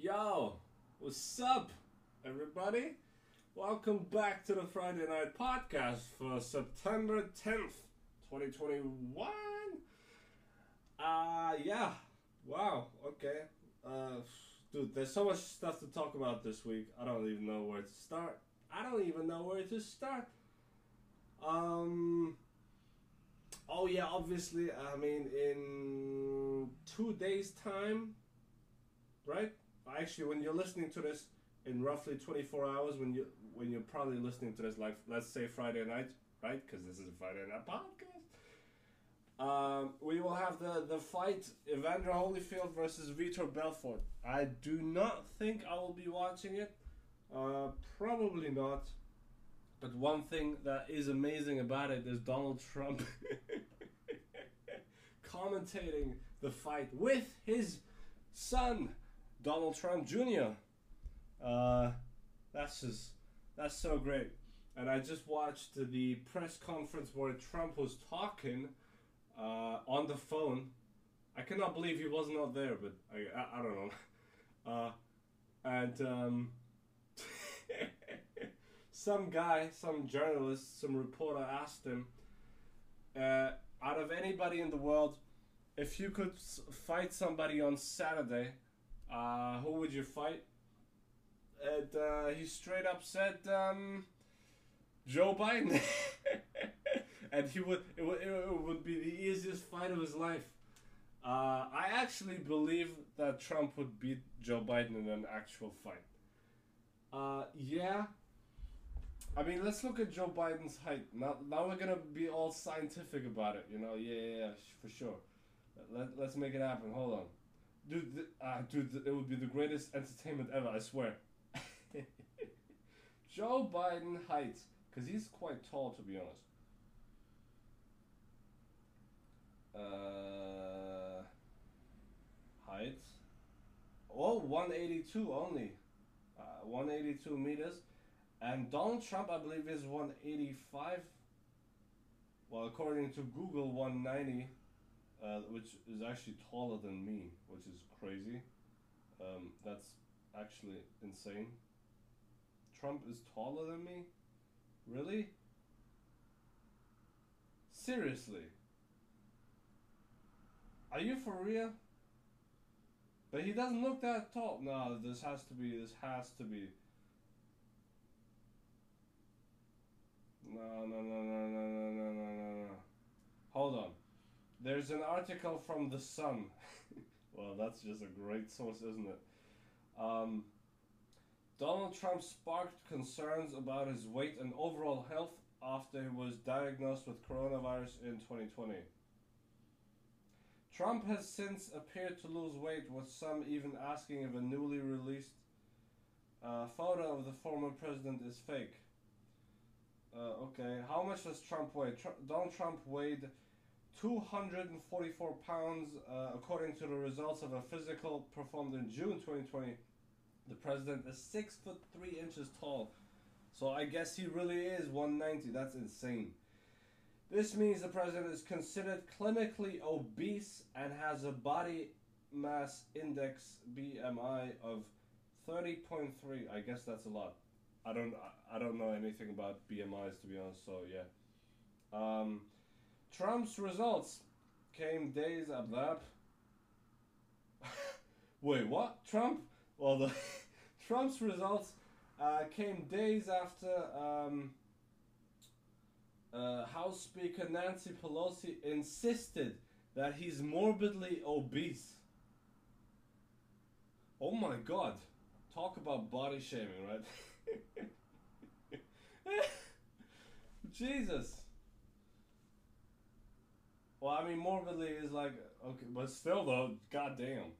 Yo, what's up, everybody? Welcome back to the Friday Night Podcast for September 10th, 2021. Uh, yeah. Wow, okay. Uh, dude, there's so much stuff to talk about this week. I don't even know where to start. I don't even know where to start. Um, oh, yeah, obviously, I mean, in two days' time, right? Actually, when you're listening to this in roughly 24 hours, when you when you're probably listening to this, like let's say Friday night, right? Because this is a Friday night podcast. Um, we will have the the fight Evander Holyfield versus Vitor Belfort. I do not think I will be watching it. Uh, probably not. But one thing that is amazing about it is Donald Trump commentating the fight with his son, Donald Trump Jr. Uh, that's just that's so great. And I just watched the press conference where Trump was talking uh, on the phone. I cannot believe he was not there, but I, I, I don't know. Uh, and um, some guy, some journalist, some reporter asked him, uh, out of anybody in the world, if you could fight somebody on Saturday, uh, who would you fight? And uh, he straight up said, um, Joe Biden. and he would it, would it would be the easiest fight of his life. Uh, I actually believe that Trump would beat Joe Biden in an actual fight. Uh, yeah. I mean, let's look at Joe Biden's height. Now, now we're gonna be all scientific about it. You know, yeah, yeah, yeah for sure. Let, let's make it happen. Hold on, dude. th- Uh, dude, th- it would be the greatest entertainment ever. I swear. Joe Biden height, because he's quite tall, to be honest. Uh, height. Oh, 182 only. Uh, 182 meters. And Donald Trump, I believe, is 185. Well, according to Google, 190, uh, which is actually taller than me, which is crazy. Um, that's actually insane. Trump is taller than me? Really? Seriously? Are you for real? But he doesn't look that tall. No, this has to be. This has to be. No, no, no, no, no, no, no, no, no, no. Hold on. There's an article from The Sun. well, that's just a great source, isn't it? Um, Donald Trump sparked concerns about his weight and overall health after he was diagnosed with coronavirus in 2020. Trump has since appeared to lose weight, with some even asking if a newly released uh, photo of the former president is fake. Uh, okay, how much does Trump weigh? Tr- Donald Trump weighed 244 pounds, uh, according to the results of a physical performed in June 2020. The president is six foot three inches tall, so I guess he really is 190. That's insane. This means the president is considered clinically obese and has a body mass index BMI of 30.3. I guess that's a lot. I don't I don't know anything about BMIs to be honest. So yeah. Um, Trump's results came days after. Wait, what? Trump? Well, the Trump's results uh, came days after um, uh, House Speaker Nancy Pelosi insisted that he's morbidly obese. Oh my God! Talk about body shaming, right? Jesus. Well, I mean, morbidly is like okay, but still though, goddamn.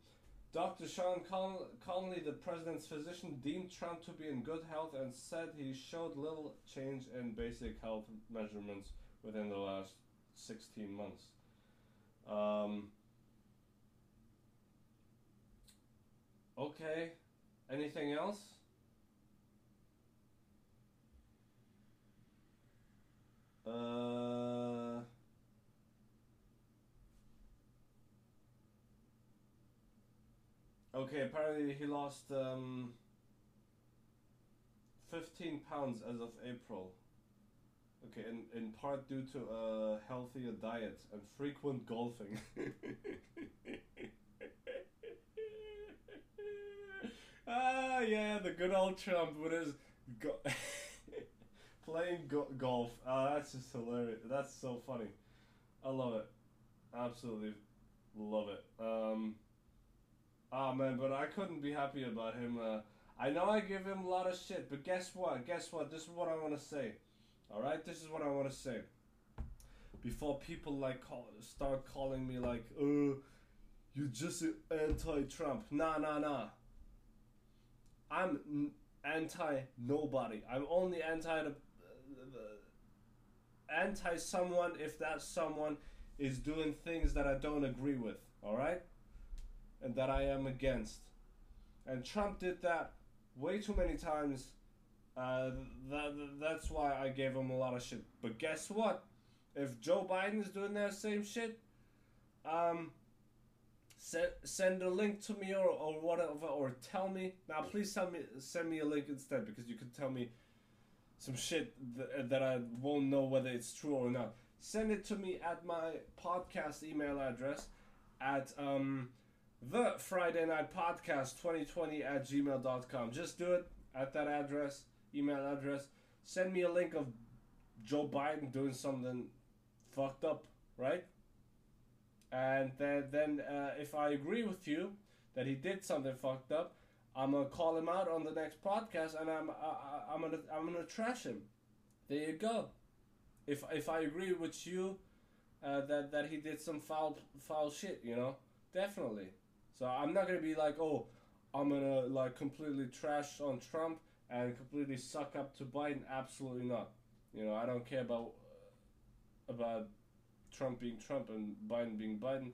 Dr. Sean Con- Conley, the president's physician, deemed Trump to be in good health and said he showed little change in basic health measurements within the last 16 months. Um, okay. Anything else? Uh, Okay, apparently he lost um, 15 pounds as of April. Okay, in, in part due to a healthier diet and frequent golfing. ah, yeah, the good old Trump with his go- playing go- golf. Ah, that's just hilarious. That's so funny. I love it. Absolutely love it. Um, ah, man, but I couldn't be happy about him. Uh, I know I give him a lot of shit, but guess what? Guess what? This is what I want to say. All right, this is what I want to say. Before people like call, start calling me like, "Uh, you're just anti-Trump." Nah, nah, nah. I'm anti nobody. I'm only anti the, the anti someone if that someone is doing things that I don't agree with. All right, and that I am against. And Trump did that way too many times. Uh, that, that's why I gave him a lot of shit. But guess what? If Joe Biden is doing that same shit, um, send send a link to me or, or whatever, or tell me. Now, please tell me send me a link instead because you could tell me some shit th- that I won't know whether it's true or not. Send it to me at my podcast email address at um, the Friday Night Podcast 2020 at gmail.com. Just do it at that address, email address. Send me a link of Joe Biden doing something fucked up, right? And then, then uh, if I agree with you that he did something fucked up, I'm gonna call him out on the next podcast, and I'm I, I'm gonna I'm gonna trash him. There you go. If if I agree with you uh, that that he did some foul foul shit, you know, definitely. So I'm not gonna be like, oh, I'm gonna like completely trash on Trump and completely suck up to Biden. Absolutely not. You know, I don't care about uh, about Trump being Trump and Biden being Biden.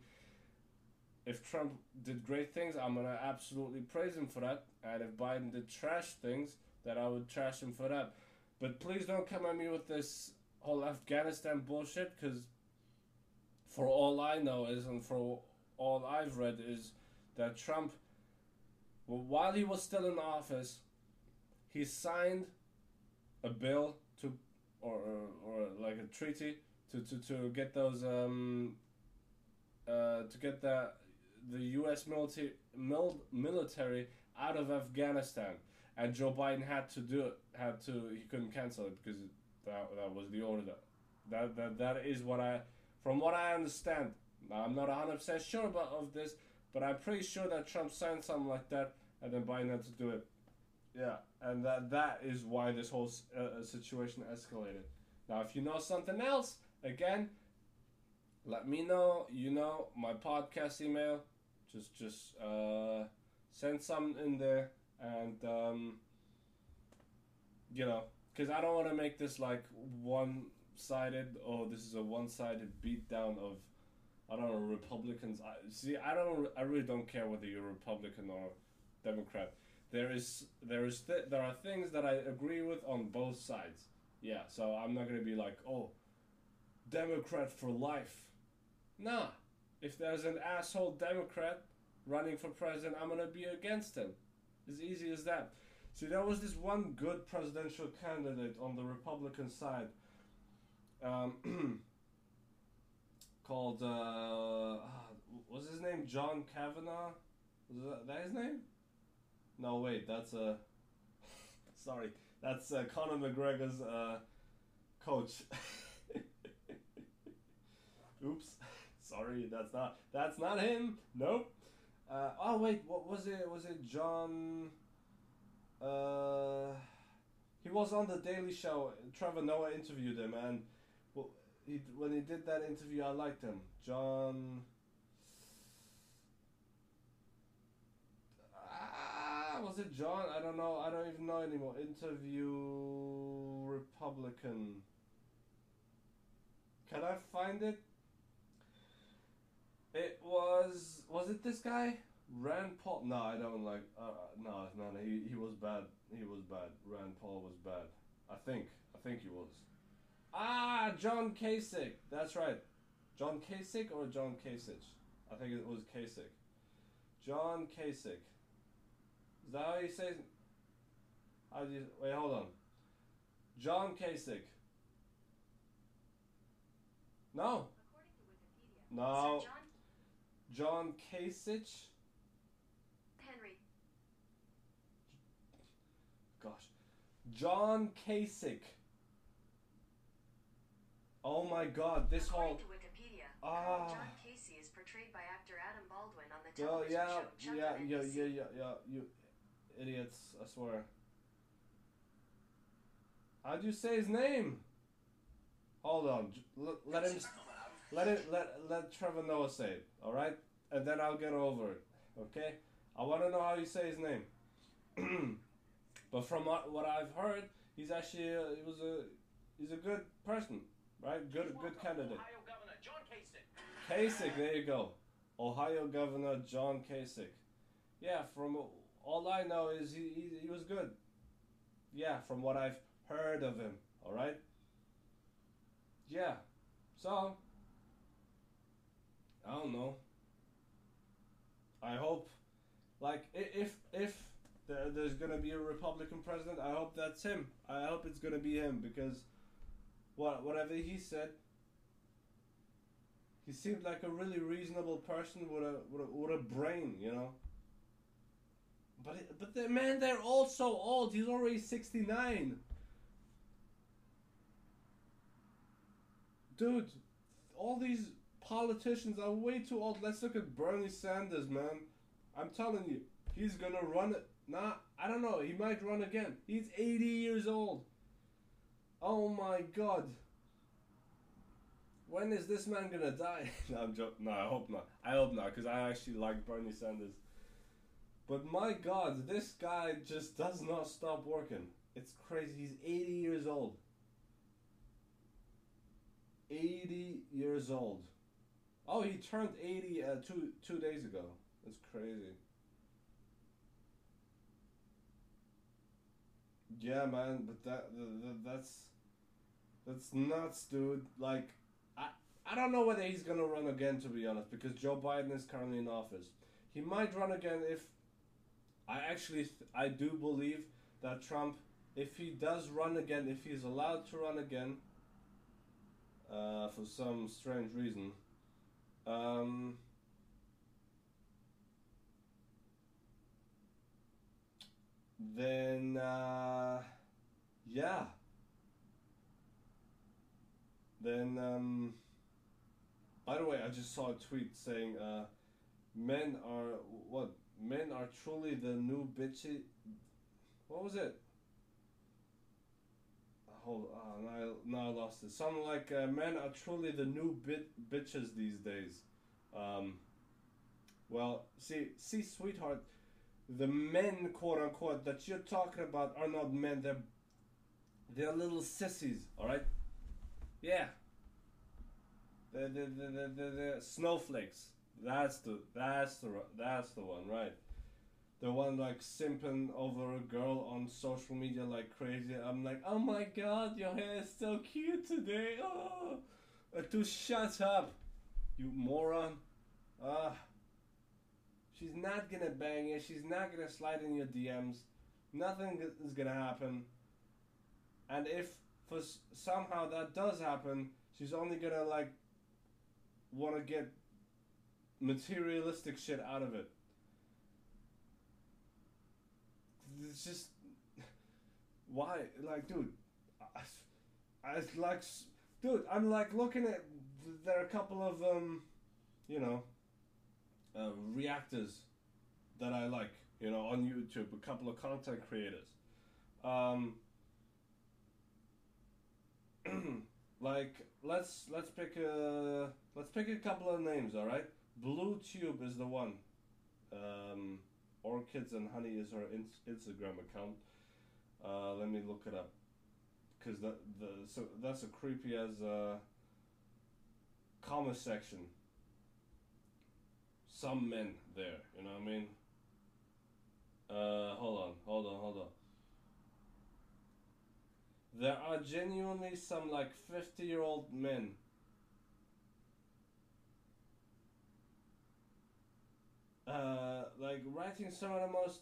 If Trump did great things, I'm gonna absolutely praise him for that. And if Biden did trash things, then I would trash him for that. But please don't come at me with this whole Afghanistan bullshit, because for all I know is, and for all I've read is, that Trump, well, while he was still in office, he signed a bill to, or, or, or like a treaty to, to, to get those um, uh, to get the the U.S. military mil- military out of Afghanistan, and Joe Biden had to do it. Had to he couldn't cancel it because that that was the order. That that that is what I from what I understand. Now I'm not hundred percent sure about of this, but I'm pretty sure that Trump signed something like that, and then Biden had to do it. Yeah, and that that is why this whole uh, situation escalated. Now, if you know something else, again, let me know. You know my podcast email. Just just uh, send some in there, and um, you know, because I don't want to make this like one-sided. Oh, this is a one-sided beatdown of I don't know Republicans. I see. I don't. I really don't care whether you're Republican or Democrat. There is there is th- there are things that I agree with on both sides. Yeah, so I'm not gonna be like, oh, Democrat for life. Nah, if there's an asshole Democrat running for president, I'm gonna be against him. As easy as that. See, there was this one good presidential candidate on the Republican side. Um, called uh, was his name John Kavanagh? Was that, that his name? No, wait, that's uh, sorry, that's uh, Conor McGregor's uh, coach. Oops, sorry, that's not that's not him. Nope. Uh, oh wait, what was it? Was it John? Uh, he was on the Daily Show. Trevor Noah interviewed him, and he when he did that interview, I liked him. John. Ah, was it John? I don't know. I don't even know anymore. Interview Republican. Can I find it? It was was it this guy? Rand Paul? No, I don't like. Uh, no, no, no. He he was bad. He was bad. Rand Paul was bad. I think. I think he was. Ah, John Kasich. That's right. John Kasich or John Kasich? I think it was Kasich. John Kasich. Is that how you say? How do you wait? Hold on. John Kasich. No. According to Wikipedia, No. John Kasich. Henry Gosh. John Kasich. Oh my God! This According whole. Ah. John Casey is portrayed by actor Adam Baldwin on the Oh television yeah, show Chuck yeah, yeah, yeah, yeah, yeah. You idiots! I swear. How do you say his name? Hold on. Let, let him. Let it. Let let Trevor Noah say it. All right, and then I'll get over it. Okay. I want to know how you say his name. but from what, what I've heard, he's actually uh, he was a he's a good person, right? Good good candidate. Ohio Governor John Kasich. Kasich, there you go. Ohio Governor John Kasich. Yeah, from all I know is he, he, he was good. Yeah, from what I've heard of him, alright? Yeah, so, I don't know. I hope, like, if, if there's gonna be a Republican president, I hope that's him. I hope it's gonna be him because what, whatever he said, he seemed like a really reasonable person with a with a, with a brain, you know. But it, but the man, they're all so old. He's already sixty nine. Dude, all these politicians are way too old. Let's look at Bernie Sanders, man. I'm telling you, he's gonna run it. Nah, I don't know. He might run again. He's eighty years old. Oh my god. When is this man gonna die? no, I'm joking. No, I hope not. I hope not, because I actually like Bernie Sanders. But my God, this guy just does not stop working. It's crazy. He's 80 years old. 80 years old. Oh, he turned 80 uh, two two days ago. That's crazy. Yeah, man, but that, that, that that's that's nuts, dude. Like, I I don't know whether he's gonna run again, to be honest, because Joe Biden is currently in office. He might run again if I actually I do believe that Trump, if he does run again, if he's allowed to run again, uh, for some strange reason, um, then uh, yeah, then um, by the way, I just saw a tweet saying uh, men are what men are truly the new bitchy. What was it? Hold on, now I, now I lost it. Something like uh, men are truly the new bit bitches these days. Um, well, see, see, sweetheart, the men, quote unquote, that you're talking about are not men. They're they're little sissies. All right. Yeah. The the the the, the, the snowflakes. That's the that's the that's the one, right? The one like simping over a girl on social media like crazy. I'm like, oh my god, your hair is so cute today. Oh, uh, to shut up, you moron. Ah, she's not gonna bang you. She's not gonna slide in your DMs. Nothing is gonna happen. And if for somehow that does happen, she's only gonna like want to get materialistic shit out of it. It's just why, like, dude. I, I like, dude. I'm like looking at. There are a couple of um, you know, uh, reactors that I like. You know, on YouTube, a couple of content creators. Um, like let's let's pick a let's pick a couple of names. All right, Blue Tube is the one. Um, Orchids and Honey is her in- Instagram account. Uh, let me look it up, cause the the so that's a creepy as uh, comment section. Some men there, you know what I mean. Uh, hold on, hold on, hold on. There are genuinely some like 50 year old men. Uh, like writing some of the most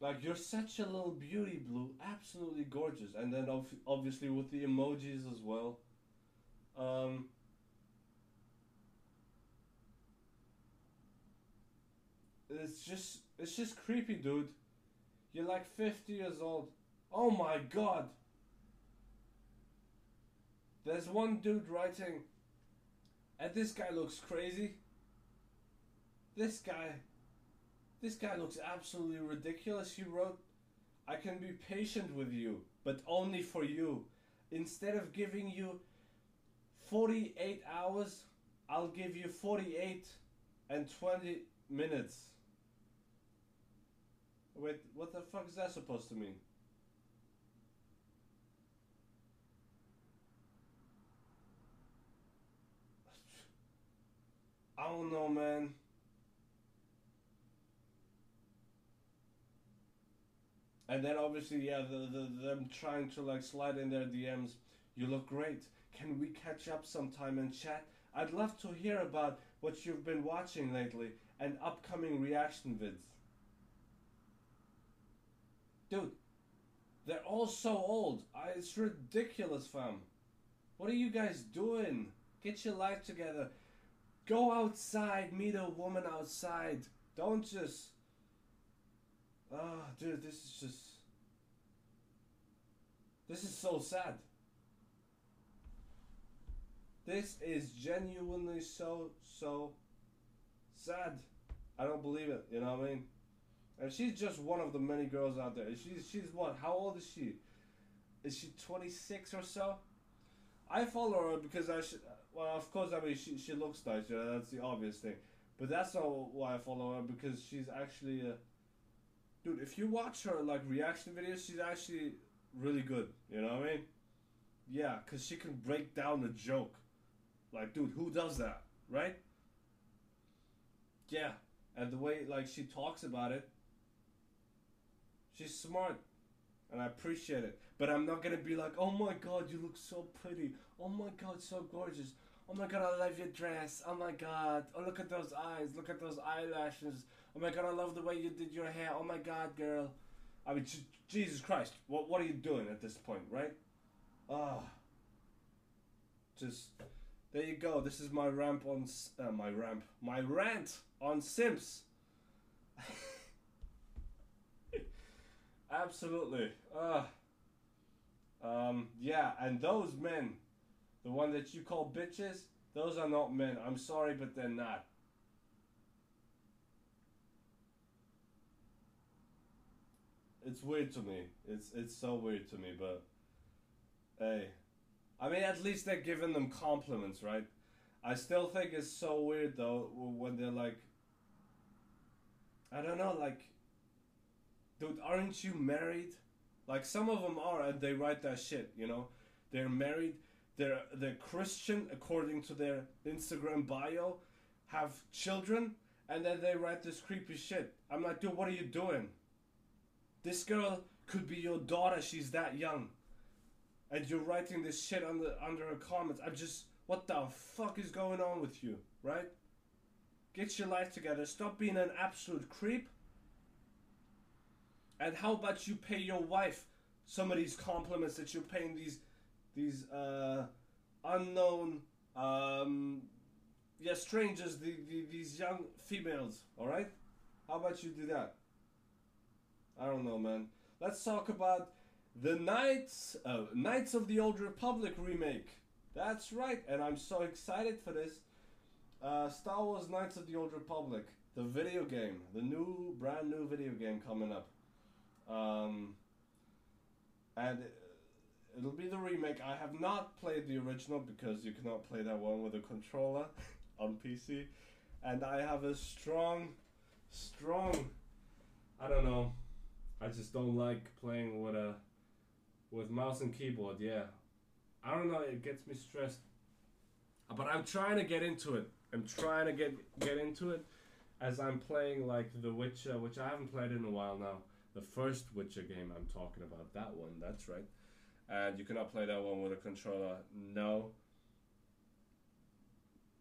Like you're such a little beauty, Blue. Absolutely gorgeous. And then ob- obviously with the emojis as well. Um, it's just it's just creepy, dude. You're like 50 years old. Oh my god. There's one dude writing, and this guy looks crazy. This guy, this guy looks absolutely ridiculous. He wrote, I can be patient with you, but only for you. Instead of giving you 48 hours, I'll give you 48 and 20 minutes. Wait, what the fuck is that supposed to mean? I don't know, man. And then obviously, yeah, the, the them trying to like slide in their DMs. You look great. Can we catch up sometime and chat? I'd love to hear about what you've been watching lately and upcoming reaction vids. Dude, they're all so old. It's ridiculous, fam. What are you guys doing? Get your life together. Go outside, meet a woman outside. Don't just. Ah, dude, this is just. This is so sad. This is genuinely so, so sad. I don't believe it, you know what I mean? And she's just one of the many girls out there. She's she's what? How old is she? Is she 26 or so? I follow her because I should. Well, of course, I mean she she looks nice. You know, that's the obvious thing. But that's not why I follow her because she's actually a. Dude, if you watch her like reaction videos, she's actually really good. You know what I mean? Yeah, cause she can break down a joke. Like, dude, who does that, right? Yeah, and the way like she talks about it, she's smart, and I appreciate it. But I'm not gonna be like, oh my god, you look so pretty. Oh my god, so gorgeous. Oh my god, I love your dress. Oh my god. Oh look at those eyes. Look at those eyelashes. Oh my god, I love the way you did your hair. Oh my god, girl. I mean, Jesus Christ. What what are you doing at this point, right? Ah. Just there you go. This is my ramp on uh, my ramp. My rant on Sims. Absolutely. Ah. Um, yeah, and those men, the one that you call bitches, those are not men. I'm sorry, but they're not. It's weird to me. It's it's so weird to me, but hey, I mean at least they're giving them compliments, right? I still think it's so weird though when they're like, I don't know, like, dude, aren't you married? Like some of them are, and they write that shit. You know, they're married. They're they're Christian according to their Instagram bio, have children, and then they write this creepy shit. I'm like, dude, what are you doing? This girl could be your daughter. She's that young, and you're writing this shit under under her comments. I'm just, what the fuck is going on with you, right? Get your life together. Stop being an absolute creep. And how about you pay your wife some of these compliments that you're paying these these uh, unknown um, yeah strangers, the, the, these young females. All right, how about you do that? I don't know, man. Let's talk about the Knights uh, Knights of the Old Republic remake. That's right, and I'm so excited for this. Uh, Star Wars Knights of the Old Republic, the video game, the new, brand new video game coming up. Um, and it'll be the remake. I have not played the original because you cannot play that one with a controller on PC. And I have a strong, strong, I don't know, I just don't like playing with a, with mouse and keyboard, yeah. I don't know, it gets me stressed. But I'm trying to get into it. I'm trying to get get into it as I'm playing like The Witcher, which I haven't played in a while now. The first Witcher game I'm talking about, that one, that's right. And you cannot play that one with a controller. No.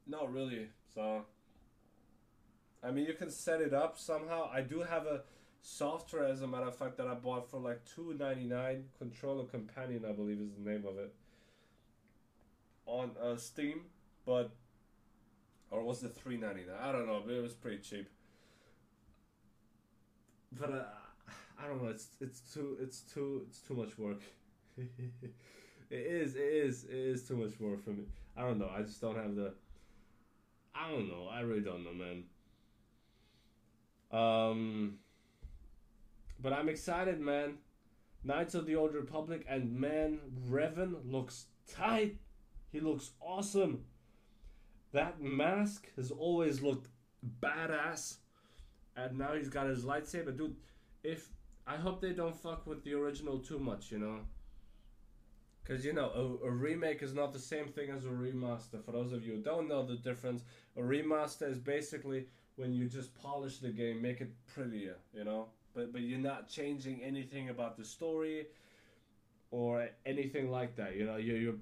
Not really. So I mean you can set it up somehow. I do have a software, as a matter of fact, that I bought for like two ninety nine. Controller Companion, I believe, is the name of it. On uh, Steam, but or was it three ninety nine? I don't know, but it was pretty cheap. But uh, I don't know. It's it's too it's too it's too much work. it is it is it is too much work for me. I don't know. I just don't have the. I don't know. I really don't know, man. Um. But I'm excited, man. Knights of the Old Republic and man, Revan looks tight. He looks awesome. That mask has always looked badass, and now he's got his lightsaber, dude. If I hope they don't fuck with the original too much, you know. Because, you know, a, a remake is not the same thing as a remaster. For those of you who don't know the difference, a remaster is basically when you just polish the game, make it prettier, you know. But, but you're not changing anything about the story or anything like that, you know. You're, you're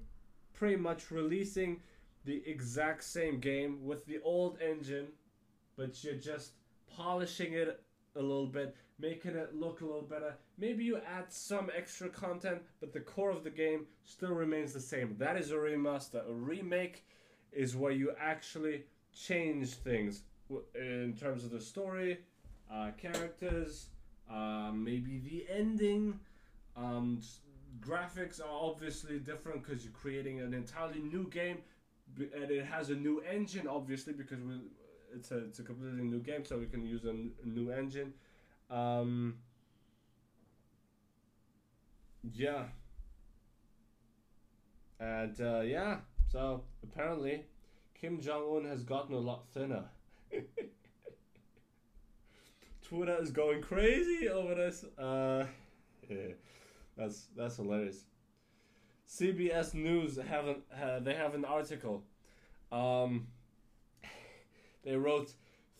pretty much releasing the exact same game with the old engine, but you're just polishing it a little bit, making it look a little better. Maybe you add some extra content, but the core of the game still remains the same. That is a remaster. A remake is where you actually change things in terms of the story, uh, characters, uh, maybe the ending. Um, graphics are obviously different because you're creating an entirely new game, and it has a new engine, obviously, because we, it's a it's a completely new game, so we can use a, n- a new engine. Um, yeah. And uh, yeah, so apparently Kim Jong Un has gotten a lot thinner. Twitter is going crazy over this. Uh, yeah, that's that's hilarious. CBS News have an, uh, they have an article. Um, they wrote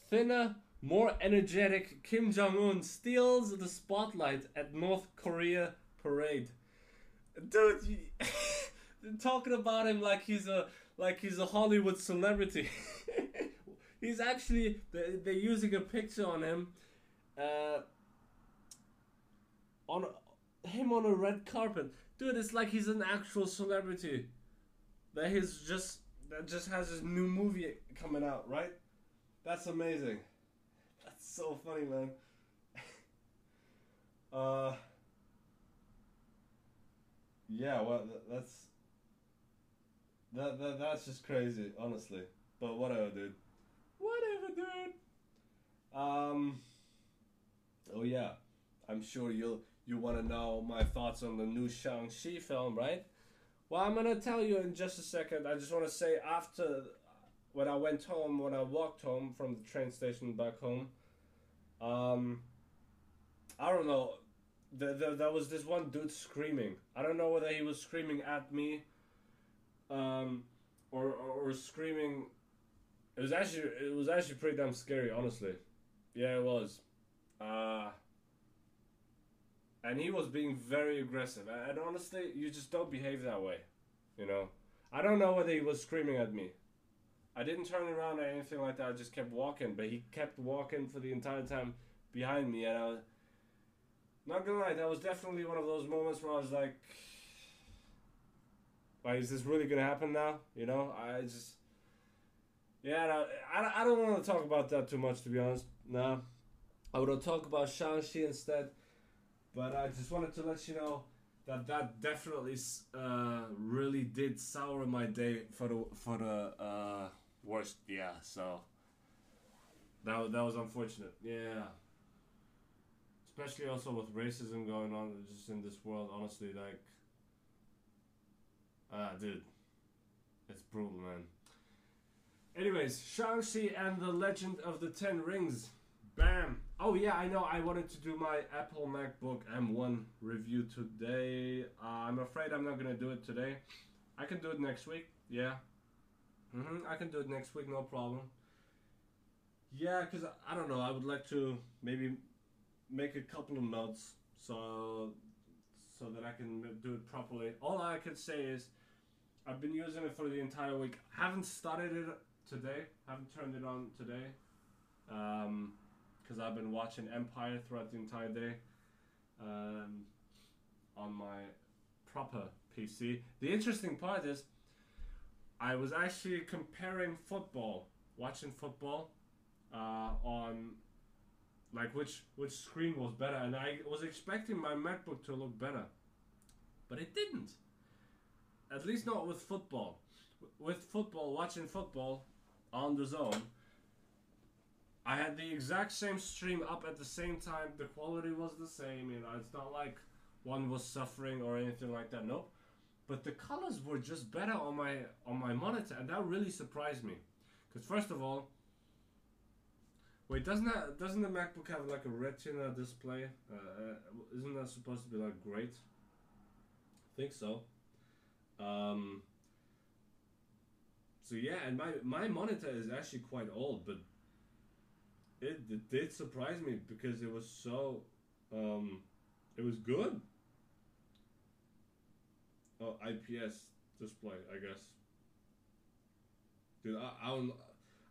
thinner, more energetic Kim Jong Un steals the spotlight at North Korea parade. Dude, you, talking about him like he's a like he's a Hollywood celebrity. he's actually they they're using a picture on him, uh, on him on a red carpet. Dude, it's like he's an actual celebrity. That he's just that just has his new movie coming out, right? That's amazing. So funny, man. uh. Yeah, well, that's that, that that's just crazy, honestly. But whatever, dude. Whatever, dude. Um. Oh yeah, I'm sure you'll you want to know my thoughts on the new Shang-Chi film, right? Well, I'm gonna tell you in just a second. I just want to say after when I went home, when I walked home from the train station back home, um, I don't know. The, the, there was this one dude screaming. I don't know whether he was screaming at me, um, or, or or screaming. It was actually it was actually pretty damn scary, honestly. Yeah, it was. Uh, and he was being very aggressive. And and honestly, you just don't behave that way, you know. I don't know whether he was screaming at me. I didn't turn around or anything like that. I just kept walking, but he kept walking for the entire time behind me, and I was not gonna lie. That was definitely one of those moments where I was like, "Like, is this really gonna happen now?" You know, I just, yeah, I, I don't want to talk about that too much, to be honest. Nah. I would talk about Shang-Chi instead. But I just wanted to let you know that that definitely uh, really did sour my day for the for the uh, worst. Yeah, so that that was unfortunate. Yeah, especially also with racism going on just in this world. Honestly, like, ah, dude, it's brutal, man. Anyways, Shang-Chi and the Legend of the Ten Rings. Bam! Oh yeah, I know. I wanted to do my Apple MacBook M1 review today. Uh, I'm afraid I'm not gonna do it today. I can do it next week. Yeah. Mhm. I can do it next week, no problem. Yeah, cause I, I don't know. I would like to maybe make a couple of notes so so that I can do it properly. All I could say is I've been using it for the entire week. haven't started it today. Haven't turned it on today. Um, because I've been watching Empire throughout the entire day um, on my proper PC. The interesting part is, I was actually comparing football, watching football, uh, on like which which screen was better, and I was expecting my MacBook to look better, but it didn't. At least not with football. With football, watching football on DAZN, I had the exact same stream up at the same time. The quality was the same. You know, it's not like one was suffering or anything like that. Nope. But the colors were just better on my on my monitor, and that really surprised me. Because first of all, wait, doesn't that doesn't the MacBook have like a Retina display? Uh, uh, isn't that supposed to be like great? I think so. Um, so yeah, and my my monitor is actually quite old, but it, it did surprise me because it was so um, it was good. Oh, IPS display, I guess. Dude, I, I don't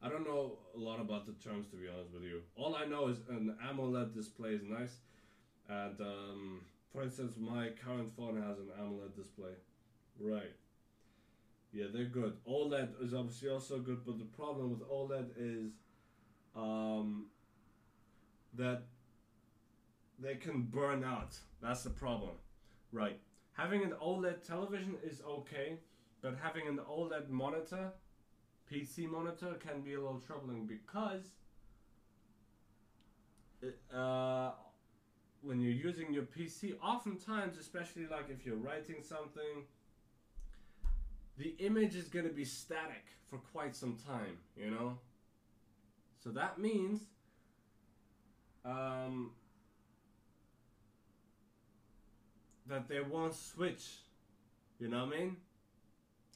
I don't know a lot about the terms to be honest with you. All I know is an AMOLED display is nice, and um, for instance, my current phone has an AMOLED display. Right. Yeah, they're good. OLED is obviously also good, but the problem with OLED is um, that they can burn out. That's the problem. Right. Having an OLED television is okay, but having an OLED monitor, PC monitor, can be a little troubling because uh, when you're using your PC, oftentimes, especially like if you're writing something, the image is going to be static for quite some time, you know? So that means um, that they won't switch. You know what I mean?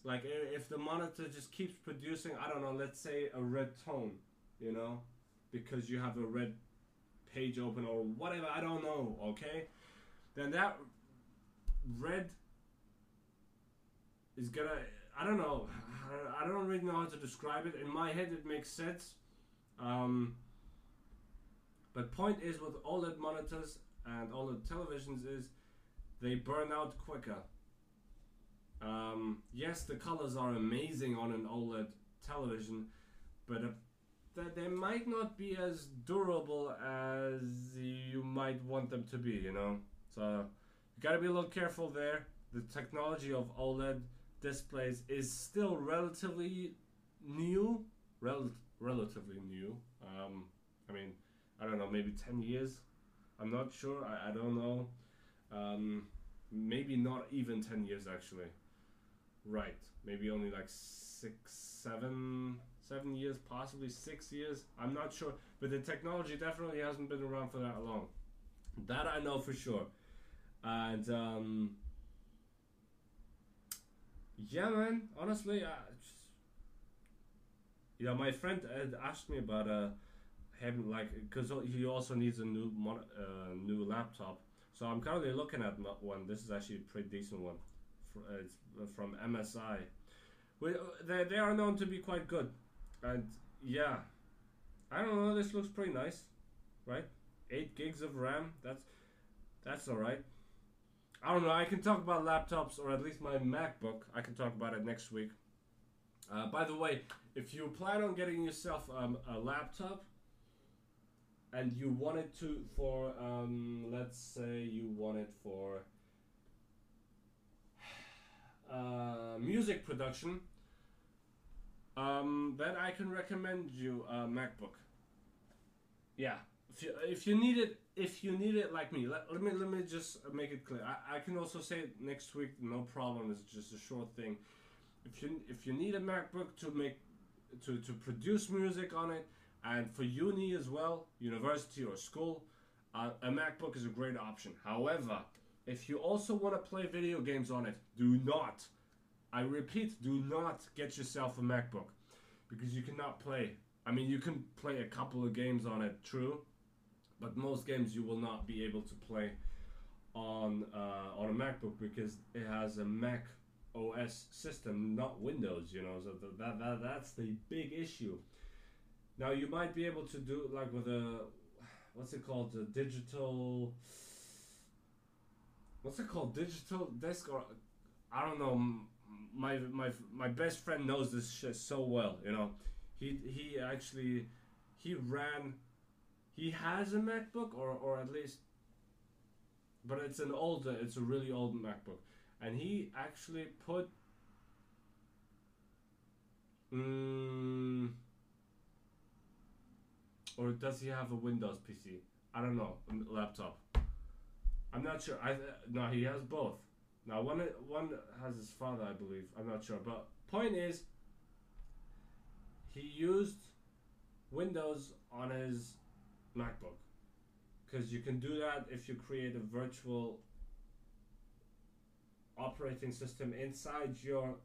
Like if the monitor just keeps producing, I don't know, let's say a red tone, you know, because you have a red page open or whatever, I don't know, okay? Then that red is gonna, I don't know, I don't really know how to describe it. In my head, it makes sense. Um, but point is with all OLED monitors and all OLED televisions is they burn out quicker. Um, yes, the colors are amazing on an OLED television, but uh, th- they might not be as durable as you might want them to be, you know? So you gotta be a little careful there. The technology of OLED displays is still relatively new, rel- relatively new. Um, I mean, I don't know, maybe 10 years. I'm not sure. I, I don't know. Um, maybe not even 10 years actually. Right. Maybe only like six, seven, seven years, possibly six years. I'm not sure. But the technology definitely hasn't been around for that long. That I know for sure. And, um, yeah, man. Honestly, I just, you know, my friend had asked me about uh, him like because he also needs a new mon- uh, new laptop. So I'm currently looking at one. This is actually a pretty decent one. Uh, It's from MSI. They they are known to be quite good, and yeah, I don't know. This looks pretty nice, right? Eight gigs of RAM. That's that's all right. I don't know. I can talk about laptops, or at least my MacBook. I can talk about it next week. Uh, by the way, if you plan on getting yourself um, a laptop, and you want it to for um, let's say you want it for uh, music production, um, then I can recommend you a MacBook. Yeah, if you if you need it if you need it like me, let, let me let me just make it clear. I, I can also say next week, no problem. It's just a short thing. If you if you need a MacBook to make to to produce music on it, and for uni as well, university or school, uh, a MacBook is a great option. However, if you also want to play video games on it, do not, I repeat, do not get yourself a MacBook because you cannot play. I mean, you can play a couple of games on it, true, but most games you will not be able to play on uh, on a MacBook because it has a Mac OS system, not Windows. You know, so that, that that's the big issue. Now you might be able to do like with a what's it called? The digital. What's it called? Digital disc or I don't know. My my my best friend knows this shit so well. You know, he he actually he ran. He has a MacBook or or at least. But it's an older. It's a really old MacBook, and he actually put. Mm, or does he have a Windows PC? I don't know. Laptop. I'm not sure. I no, he has both. Now one one has his father, I believe. I'm not sure, but point is, he used Windows on his MacBook because you can do that if you create a virtual operating system inside your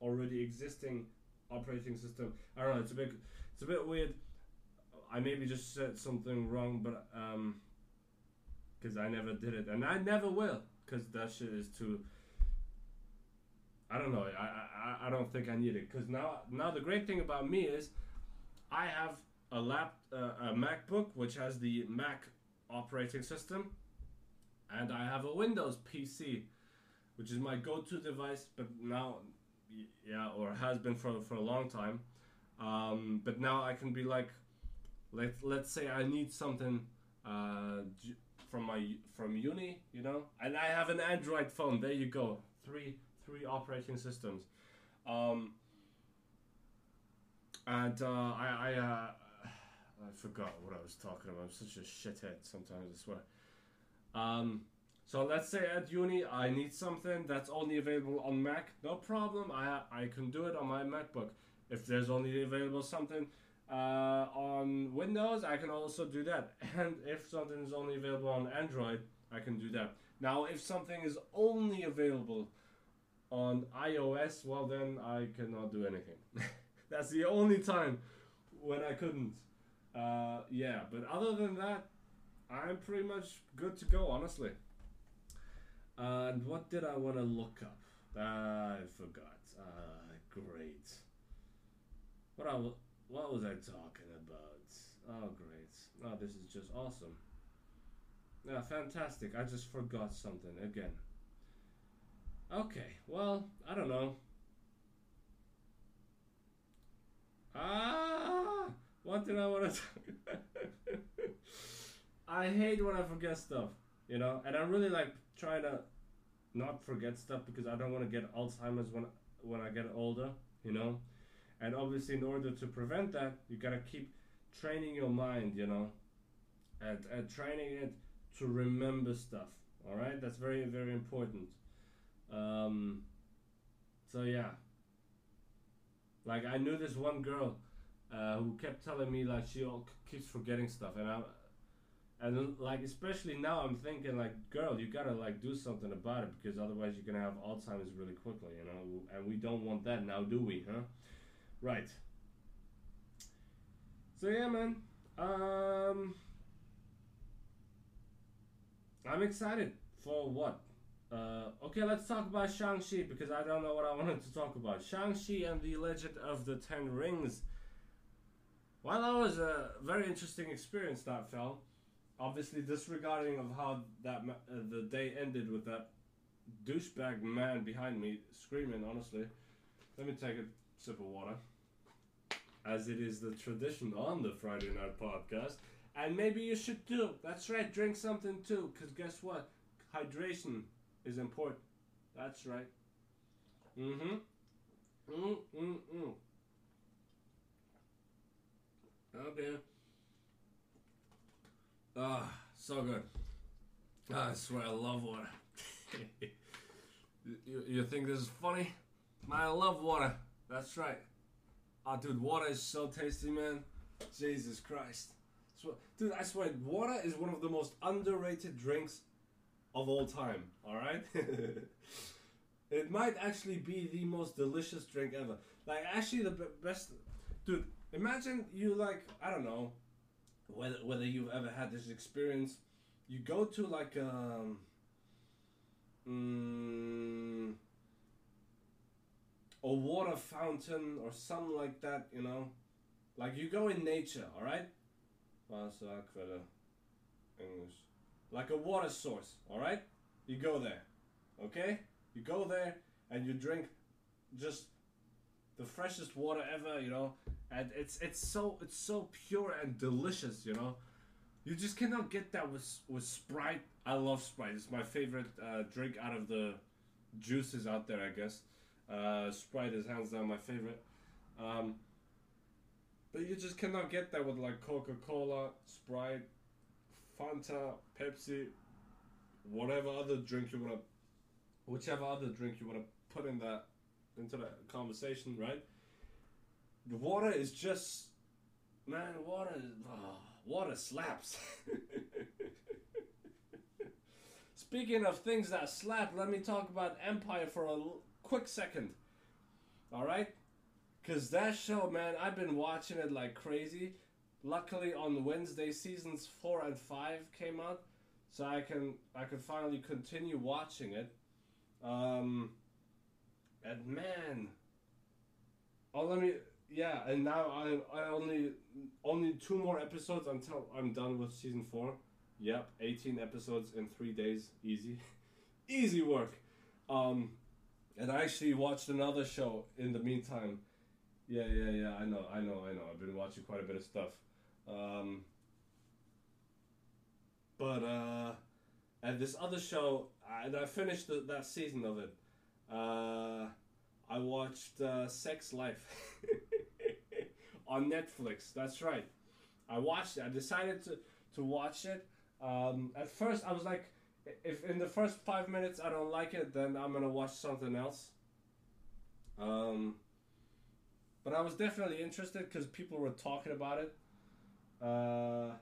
already existing operating system. I don't know. It's a bit it's a bit weird. I maybe just said something wrong, but um, because I never did it, and I never will, because that shit is too. I don't know. I I, I- don't think I need it, because now now the great thing about me is, I have a lap uh, a MacBook which has the Mac operating system, and I have a Windows PC, which is my go-to device. But now, yeah, or has been for for a long time. Um, but now I can be like, let let's say I need something uh, from my from uni, you know, and I have an Android phone. There you go, three three operating systems. Um, and uh, I I, uh, I forgot what I was talking about. I'm such a shithead sometimes. I swear. Um, so let's say at uni I need something that's only available on Mac. No problem. I I can do it on my MacBook. If there's only available something uh, on Windows, I can also do that. And if something is only available on Android, I can do that. Now, if something is only available on iOS, well, then I cannot do anything. That's the only time when I couldn't. Uh, yeah, but other than that, I'm pretty much good to go, honestly. And what did I want to look up? I forgot. Uh, great. What I wa- what was I talking about? Oh, great. Oh, this is just awesome. Yeah, fantastic. I just forgot something again. Okay, well, I don't know. Ah, what did I want to talk I hate when I forget stuff, you know, and I really like trying to not forget stuff because I don't want to get Alzheimer's when when I get older, you know. And obviously, in order to prevent that, you gotta keep training your mind, you know, and, and training it to remember stuff. All right, that's very very important. Um, so yeah, like I knew this one girl uh, who kept telling me like she all keeps forgetting stuff, and I and like especially now I'm thinking like girl, you gotta like do something about it because otherwise you're gonna have Alzheimer's really quickly, you know, and we don't want that now, do we? Huh? Right. So yeah, man. Um, I'm excited for what? Uh, okay, let's talk about Shang-Chi because I don't know what I wanted to talk about. Shang-Chi and the Legend of the Ten Rings. Well, that was a very interesting experience that fell. Obviously, disregarding of how that uh, the day ended with that douchebag man behind me screaming. Honestly, let me take a sip of water, as it is the tradition on the Friday Night Podcast. And maybe you should too. That's right, drink something too, because guess what? Hydration is important. That's right. Mm hmm. Mm mm mm. Okay. Ah, so good. Ah, I swear I love water. you, you think this is funny? I love water. That's right. Ah, dude, water is so tasty, man. Jesus Christ. Swear- Dude, I swear, water is one of the most underrated drinks of all time, alright? it might actually be the most delicious drink ever. Like, actually, the best. Dude, imagine you, like, I don't know, whether, whether you've ever had this experience. You go to, like, um. Mm, a water fountain or something like that, you know? Like, you go in nature, alright? English? Like a water source, all right? You go there, okay? You go there and you drink just the freshest water ever, you know, and it's it's so it's so pure and delicious, you know. You just cannot get that with with Sprite. I love Sprite. It's my favorite uh, drink out of the juices out there, I guess. Uh, Sprite is hands down my favorite. Um, but you just cannot get that with like Coca Cola, Sprite, Fanta, Pepsi, whatever other drink you wanna, whichever other drink you wanna put in that into that conversation, right? The water is just, man, water, ah, water slaps. Speaking of things that slap, let me talk about Empire for a quick second. All right? Because that show, man, I've been watching it like crazy. Luckily, on Wednesday, seasons four and five came out, so I can I can finally continue watching it. Um, and man, oh let me yeah, and now I I only only two more episodes until I'm done with season four. Yep, eighteen episodes in three days, easy, easy work. Um, and I actually watched another show in the meantime. Yeah, yeah, yeah. I know, I know, I know. I've been watching quite a bit of stuff. Um, but uh, and this other show, and I finished the, that season of it. Uh, I watched uh, Sex Life on Netflix. That's right. I watched it. I decided to to watch it. Um, at first, I was like, if in the first five minutes I don't like it, then I'm gonna watch something else. Um, but I was definitely interested because people were talking about it. Uh,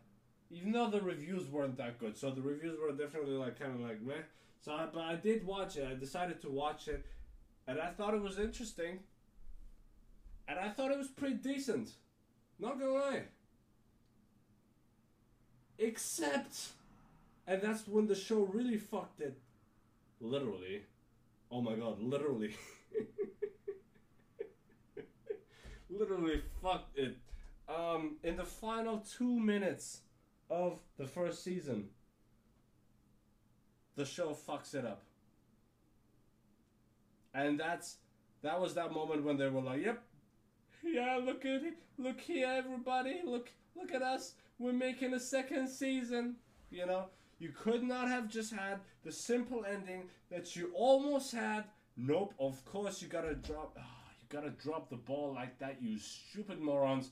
even though the reviews weren't that good, so the reviews were definitely like kind of like meh. So, I, but I did watch it. I decided to watch it, and I thought it was interesting. And I thought it was pretty decent. Not gonna lie. Except, and that's when the show really fucked it. Literally. Oh my god, literally. literally fucked it. Um, in the final two minutes of the first season, the show fucks it up. And that's that was that moment when they were like, "Yep, yeah, look at it, look here, everybody, look, look at us, we're making a second season." You know, you could not have just had the simple ending that you almost had. Nope, of course you gotta drop. ah, you gotta drop the ball like that, you stupid morons.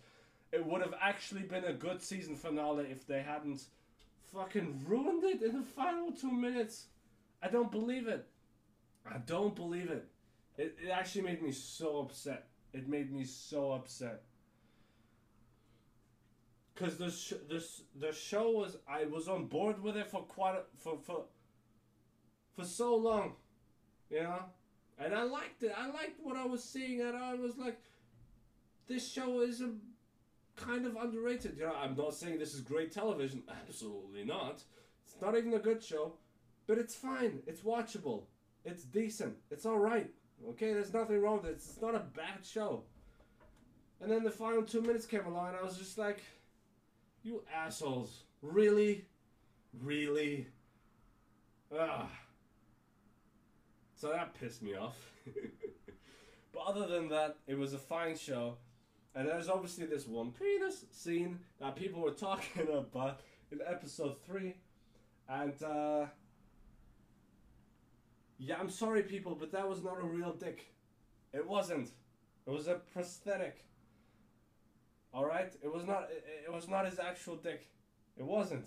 It would have actually been a good season finale if they hadn't fucking ruined it in the final two minutes. I don't believe it. I don't believe it. It, it actually made me so upset. It made me so upset. Cause the sh- the the show was I was on board with it for quite a, for for for so long, you know, and I liked it. I liked what I was seeing, and I was like, this show is a kind of underrated. You know, I'm not saying this is great television. Absolutely not. It's not even a good show, but it's fine. It's watchable. It's decent. It's all right. Okay, there's nothing wrong with it. It's not a bad show. And then the final two minutes came along, and I was just like, "You assholes! Really, really?" Ah. So that pissed me off. but other than that, it was a fine show. And there's obviously this one penis scene that people were talking about in episode 3. And, uh. Yeah, I'm sorry, people, but that was not a real dick. It wasn't. It was a prosthetic. Alright? It was not. It, was not his actual dick. It wasn't.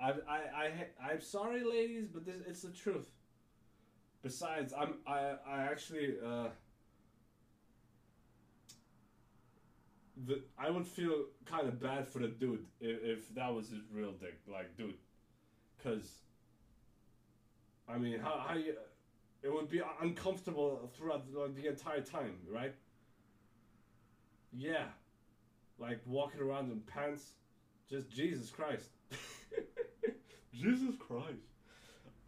I, I, I, I'm sorry, ladies, but this, it's the truth. Besides, I'm, I, I actually, uh, the, I would feel kind of bad for the dude if, if that was his real dick. Like, dude, because I mean, how how you, it would be uncomfortable throughout like, the entire time, right? Yeah, like walking around in pants, just Jesus Christ, Jesus Christ.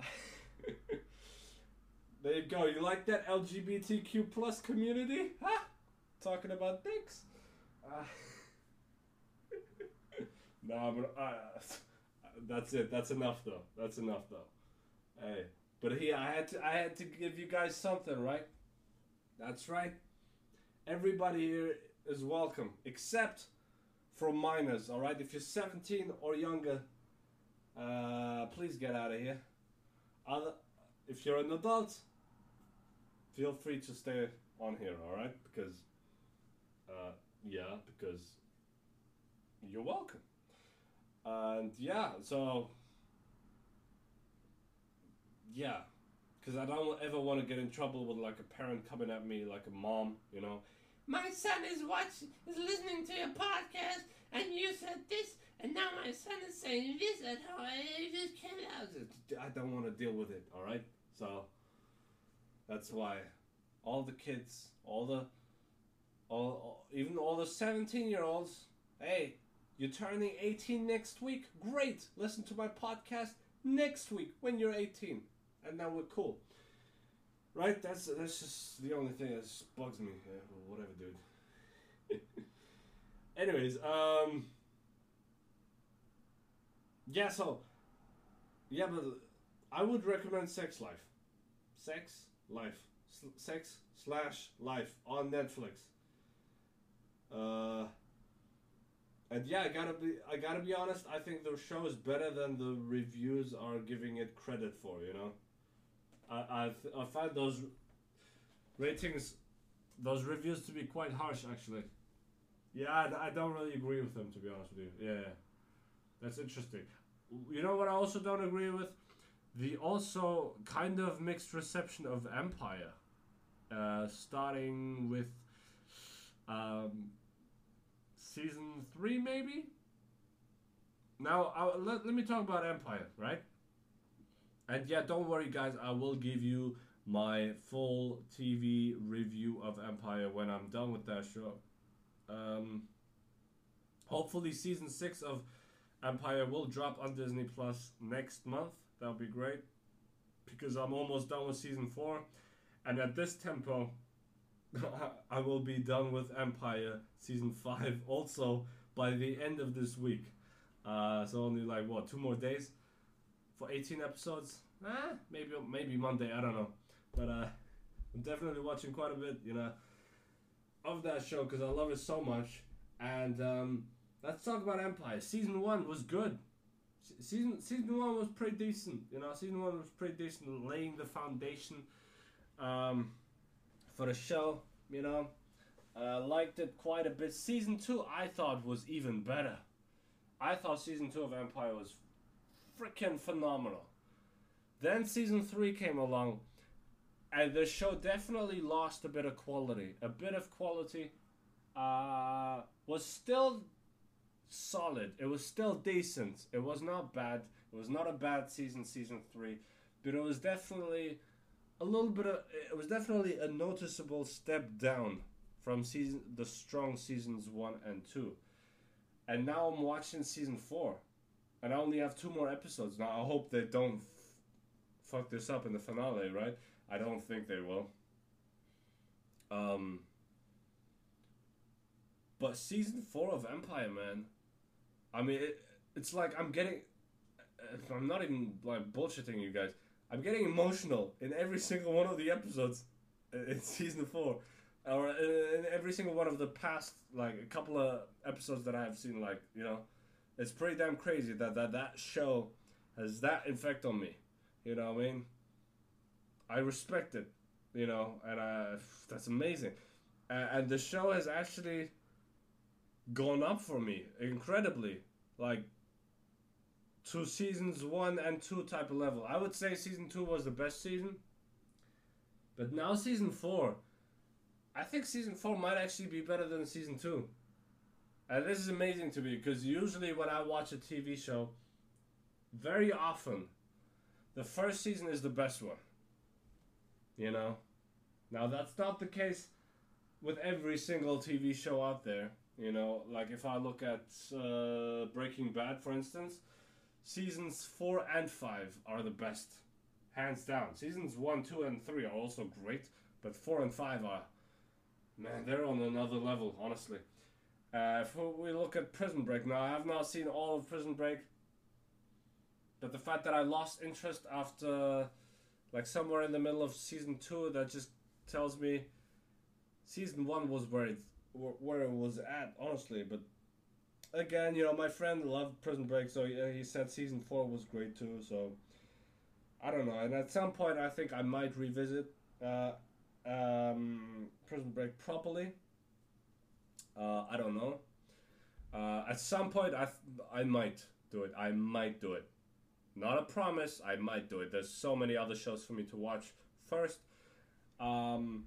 there you go. You like that LGBTQ plus community? Huh? Talking about dicks. Uh, nah, but uh, that's it. That's enough though. That's enough though. Hey, but here I had to I had to give you guys something, right? That's right. Everybody here is welcome, except for minors. All right, if you're 17 or younger, uh, please get out of here. Other, if you're an adult, feel free to stay on here. All right, because uh, yeah, because you're welcome. And yeah, so yeah, because I don't ever want to get in trouble with like a parent coming at me, like a mom, you know. My son is watching, is listening to your podcast, and you said this, and now my son is saying this and how I just can't. I don't want to deal with it. All right, so that's why all the kids, all the, all, all even all the seventeen-year-olds, hey, you're turning eighteen next week. Great, listen to my podcast next week when you're eighteen and now we're cool. Right? That's that's just the only thing that just bugs me. Yeah, whatever, dude. Anyways, um, yeah. So, yeah, but I would recommend Sex Life. Sex Life. Sex slash Life on Netflix. Uh. And yeah, I gotta be I gotta be honest. I think the show is better than the reviews are giving it credit for. You know. I I've, I find those ratings, those reviews to be quite harsh actually. Yeah, I, I don't really agree with them to be honest with you. Yeah, that's interesting. You know what I also don't agree with? The also kind of mixed reception of Empire, uh, starting with um, season three maybe. Now I, let, let me talk about Empire, right? And yeah, don't worry, guys. I will give you my full TV review of Empire when I'm done with that show. Um, hopefully, season six of Empire will drop on Disney Plus next month. That'll be great because I'm almost done with season four, and at this tempo, I will be done with Empire season five also by the end of this week. Uh, so only like what two more days for 18 episodes. Ah, maybe maybe Monday. I don't know, but uh, I'm definitely watching quite a bit, you know, of that show because I love it so much. And um, let's talk about Empire. Season one was good. Se- Season season one was pretty decent. You know, season one was pretty decent, laying the foundation um, for the show. You know, uh, liked it quite a bit. Season two, I thought was even better. I thought season two of Empire was freaking phenomenal. Then season three came along, and the show definitely lost a bit of quality. A bit of quality uh, was still solid. It was still decent. It was not bad. It was not a bad season, season three, but it was definitely a little bit of. It was definitely a noticeable step down from season the strong seasons one and two. And now I'm watching season four, and I only have two more episodes now. I hope they don't f- fuck this up in the finale, right? I don't think they will. Um. But season four of Empire, man. I mean, it, it's like I'm getting. I'm not even like bullshitting you guys. I'm getting emotional in every single one of the episodes in season four, or in every single one of the past like a couple of episodes that I've seen. Like you know, it's pretty damn crazy that that that show has that effect on me. You know what I mean? I respect it, you know, and uh, that's amazing. And the show has actually gone up for me incredibly, like to seasons one and two type of level. I would say season two was the best season, but now season four, I think season four might actually be better than season two. And this is amazing to me because usually when I watch a TV show, very often, the first season is the best one. You know? Now, that's not the case with every single TV show out there. You know, like if I look at uh, Breaking Bad, for instance, seasons four and five are the best, hands down. Seasons one, two, and three are also great, but four and five are, man, they're on another level, honestly. Uh, if we look at Prison Break now, I have not seen all of Prison Break. but the fact that I lost interest after, like somewhere in the middle of season two, that just tells me season one was where it where it was at, honestly. But again, you know, my friend loved Prison Break, so he, he said season four was great too. So I don't know, and at some point, I think I might revisit uh, um, Prison Break properly. Uh, I don't know. Uh, at some point, I th- I might do it. I might do it. Not a promise. I might do it. There's so many other shows for me to watch first. Um,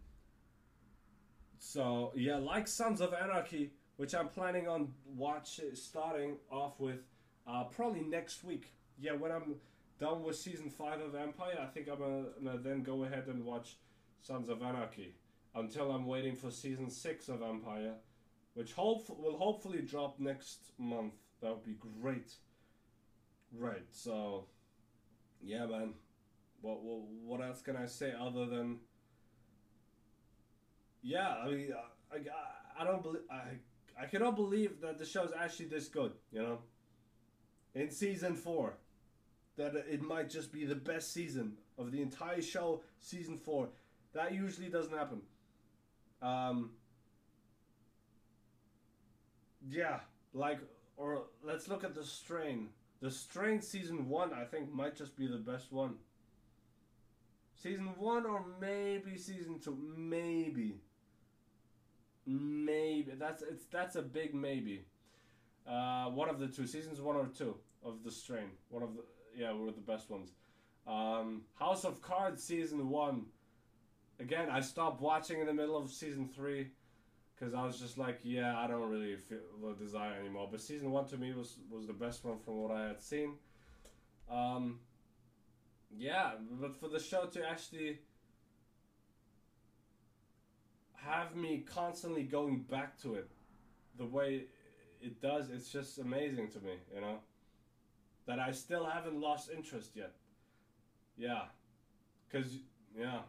so yeah, like Sons of Anarchy, which I'm planning on watch starting off with, uh, probably next week. Yeah, when I'm done with season five of Empire, I think I'm gonna, then go ahead and watch Sons of Anarchy until I'm waiting for season six of Empire, which hope will hopefully drop next month. That would be great. Right. So, yeah, man. What what what else can I say other than? Yeah, I mean, I, I, I don't believe I I cannot believe that the show's actually this good. You know. In season four, that it might just be the best season of the entire show. Season four, that usually doesn't happen. Um. Yeah, like or let's look at the strain. The strain season one, I think, might just be the best one. Season one or maybe season two, maybe. Maybe that's it's that's a big maybe. Uh, one of the two seasons, one or two of the strain. One of the yeah, were the best ones. Um, House of Cards season one. Again, I stopped watching in the middle of season three because I was just like, yeah, I don't really feel the desire anymore. But season one to me was was the best one from what I had seen. Um, yeah, but for the show to actually have me constantly going back to it, the way it does, it's just amazing to me. You know, that I still haven't lost interest yet. Yeah, cause yeah.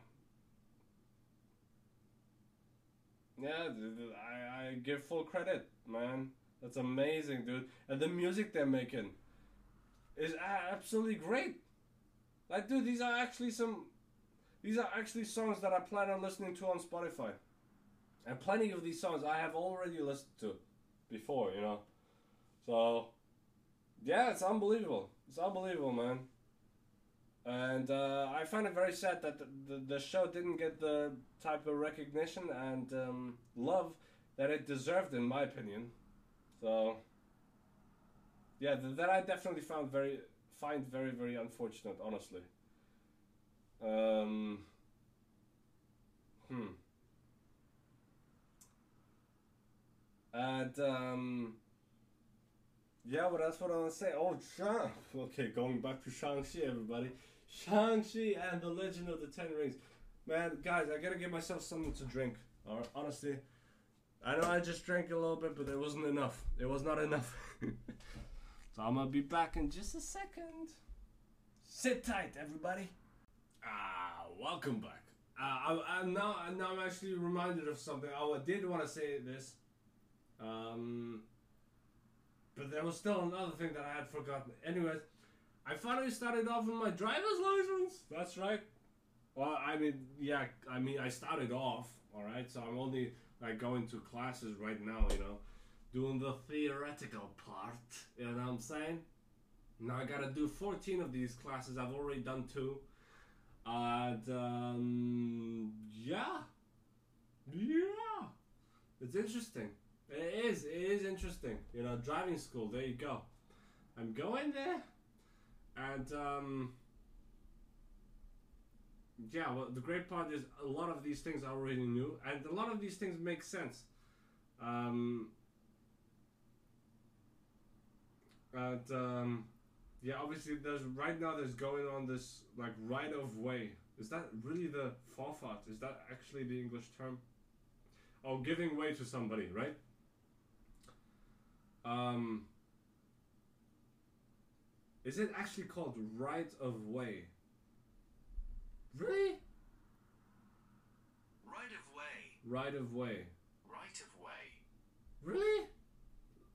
Yeah, I, I give full credit, man. That's amazing, dude. And the music they're making is absolutely great. Like, dude, these are actually some. These are actually songs that I plan on listening to on Spotify. And plenty of these songs I have already listened to before, you know. So, yeah, it's unbelievable. It's unbelievable, man. And uh, I find it very sad that the, the, show didn't get the type of recognition and um, love that it deserved, in my opinion. So, yeah, th- that I definitely found very find very very unfortunate, honestly. Um, hmm. And um, yeah, what else would I want to say? Oh, Shang. Okay, going back to Shang-Chi, everybody. Shang-Chi and the Legend of the Ten Rings. Man, guys, I gotta give myself something to drink. Alright, honestly. I know I just drank a little bit, but it wasn't enough. It was not enough. so I'm gonna be back in just a second. Sit tight, everybody. Ah, welcome back. Uh, I, I'm now, now I'm actually reminded of something. Oh, I did want to say this. Um, but there was still another thing that I had forgotten. Anyways, I finally started off with my driver's license. That's right. Well, I mean, yeah, I mean, I started off, all right. So I'm only like going to classes right now, you know, doing the theoretical part. You know what I'm saying? Now I gotta do 14 of these classes. I've already done two. And um, yeah, yeah, it's interesting. It is. It is interesting. You know, driving school. There you go. I'm going there, and um, yeah. Well, the great part is a lot of these things I already knew, and a lot of these things make sense. Um, and um, yeah, obviously, there's right now there's going on this like right of way. Is that really the Vorfahrt? Is that actually the English term? Oh, giving way to somebody, right? Um, is it actually called right of way? Really? Right of way. Right of way. Right of way. Really?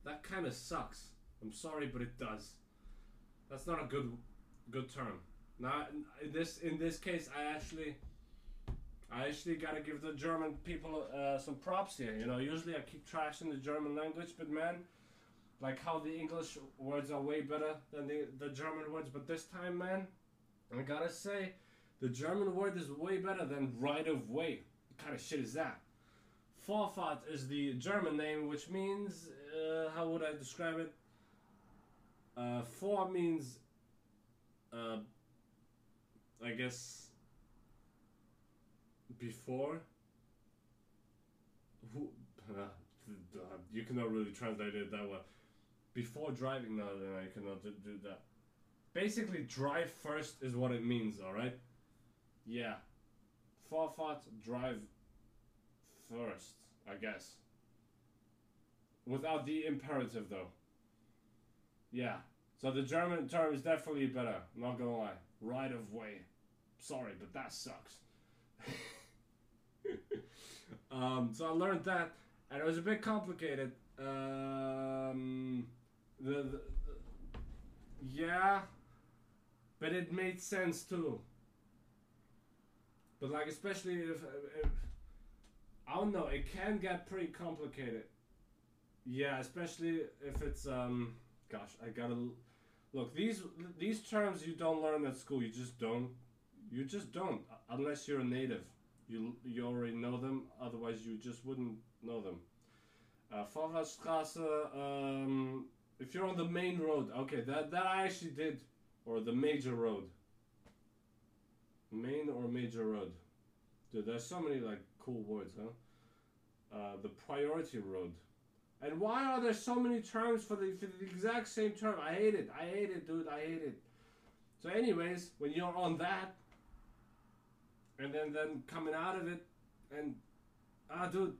That kind of sucks. I'm sorry, but it does. That's not a good. good term. Now in this in this case, I actually, I actually gotta give the German people uh, some props here. You know, usually I keep trashing the German language, but man, like how the English words are way better than the the German words. But this time, man, I gotta say, the German word is way better than right of way. What kind of shit is that? Vorfahrt is the German name, which means uh, how would I describe it? Uh, for means, uh, I guess, before. Who? you cannot really translate it that well. Before driving, no, then I cannot do, that. Basically, drive first is what it means. All right. Yeah. Vorfahrt, drive first, I guess. Without the imperative, though. Yeah. So the German term is definitely better. Not gonna lie. Right of way. Sorry, but that sucks. um, so I learned that, and it was a bit complicated. Um, the, the, yeah, but it made sense too. But like, especially if, if I don't know, it can get pretty complicated. Yeah, especially if it's um, gosh, I gotta look these these terms you don't learn at school. You just don't. You just don't unless you're a native. You you already know them. Otherwise, you just wouldn't know them. Uh, Vorfahrtstraße. Um, if you're on the main road, okay, that that I actually did, or the major road. Main or major road. Dude, there's so many like cool words, huh? Uh, the priority road. And why are there so many terms for the, for the exact same term? I hate it. I hate it, dude. I hate it. So, anyways, when you're on that, and then then coming out of it, and ah, dude,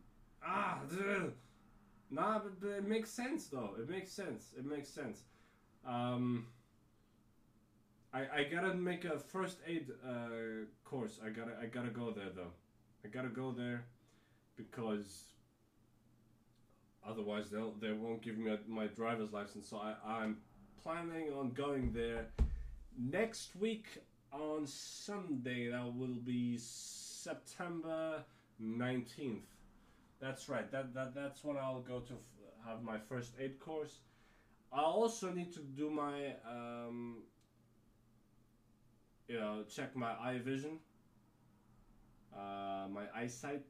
ah, dude. Nah, but, but it makes sense though. It makes sense. It makes sense. Um, I I gotta make a first aid uh, course. I gotta I gotta go there though. I gotta go there because otherwise they'll they won't give me a, my driver's license. So I I'm planning on going there next week on Sunday. That will be September nineteenth. That's right. That that that's when I'll go to f- have my first aid course. I also need to do my um, you know check my eye vision, uh, my eyesight,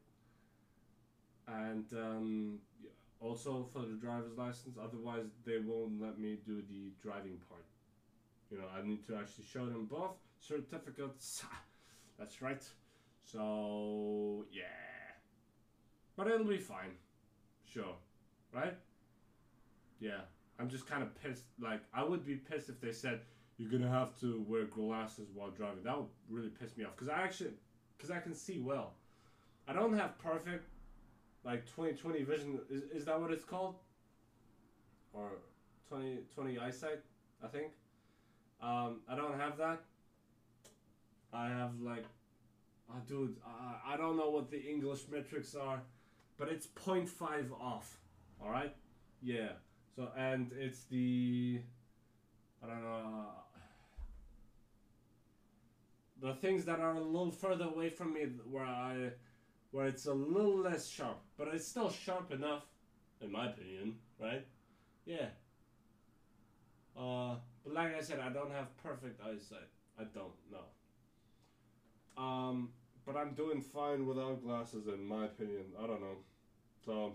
and um, also for the driver's license. Otherwise, they won't let me do the driving part. You know, I need to actually show them both certificates. That's right. So yeah, but it'll be fine. Sure, right? Yeah, I'm just kind of pissed. Like, I would be pissed if they said you're gonna have to wear glasses while driving. That would really piss me off because I actually, because I can see well. I don't have perfect, like 20/20 vision. Is, is that what it's called? Or 20/20 eyesight, I think. Um, I don't have that. I have like, oh, dude, I, I don't know what the English metrics are, but it's 0.5 off. All right. Yeah. So and it's the I don't know the things that are a little further away from me where I where it's a little less sharp, but it's still sharp enough, in my opinion, right? Yeah. Uh, but like I said, I don't have perfect eyesight. I don't know. Um, but I'm doing fine without glasses, in my opinion. I don't know. So,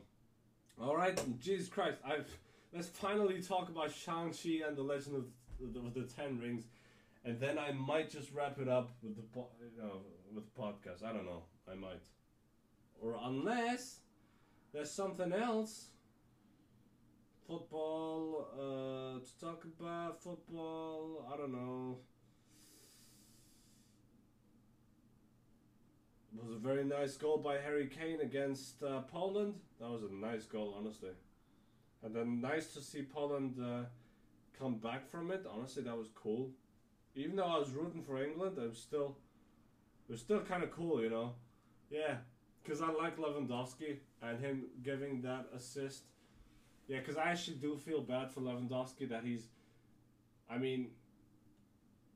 all right, Jesus Christ, I've let's finally talk about Shang-Chi and the Legend of the, of the Ten Rings, and then I might just wrap it up with the you know, with the podcast. I don't know. I might, or unless there's something else. Football uh, to talk about football. I don't know. It was a very nice goal by Harry Kane against uh, Poland. That was a nice goal, honestly. And then nice to see Poland uh, come back from it. Honestly, that was cool. Even though I was rooting for England, I'm still, it was still kind of cool, you know. Yeah, because I like Lewandowski and him giving that assist. Yeah, because I actually do feel bad for Lewandowski that he's, I mean,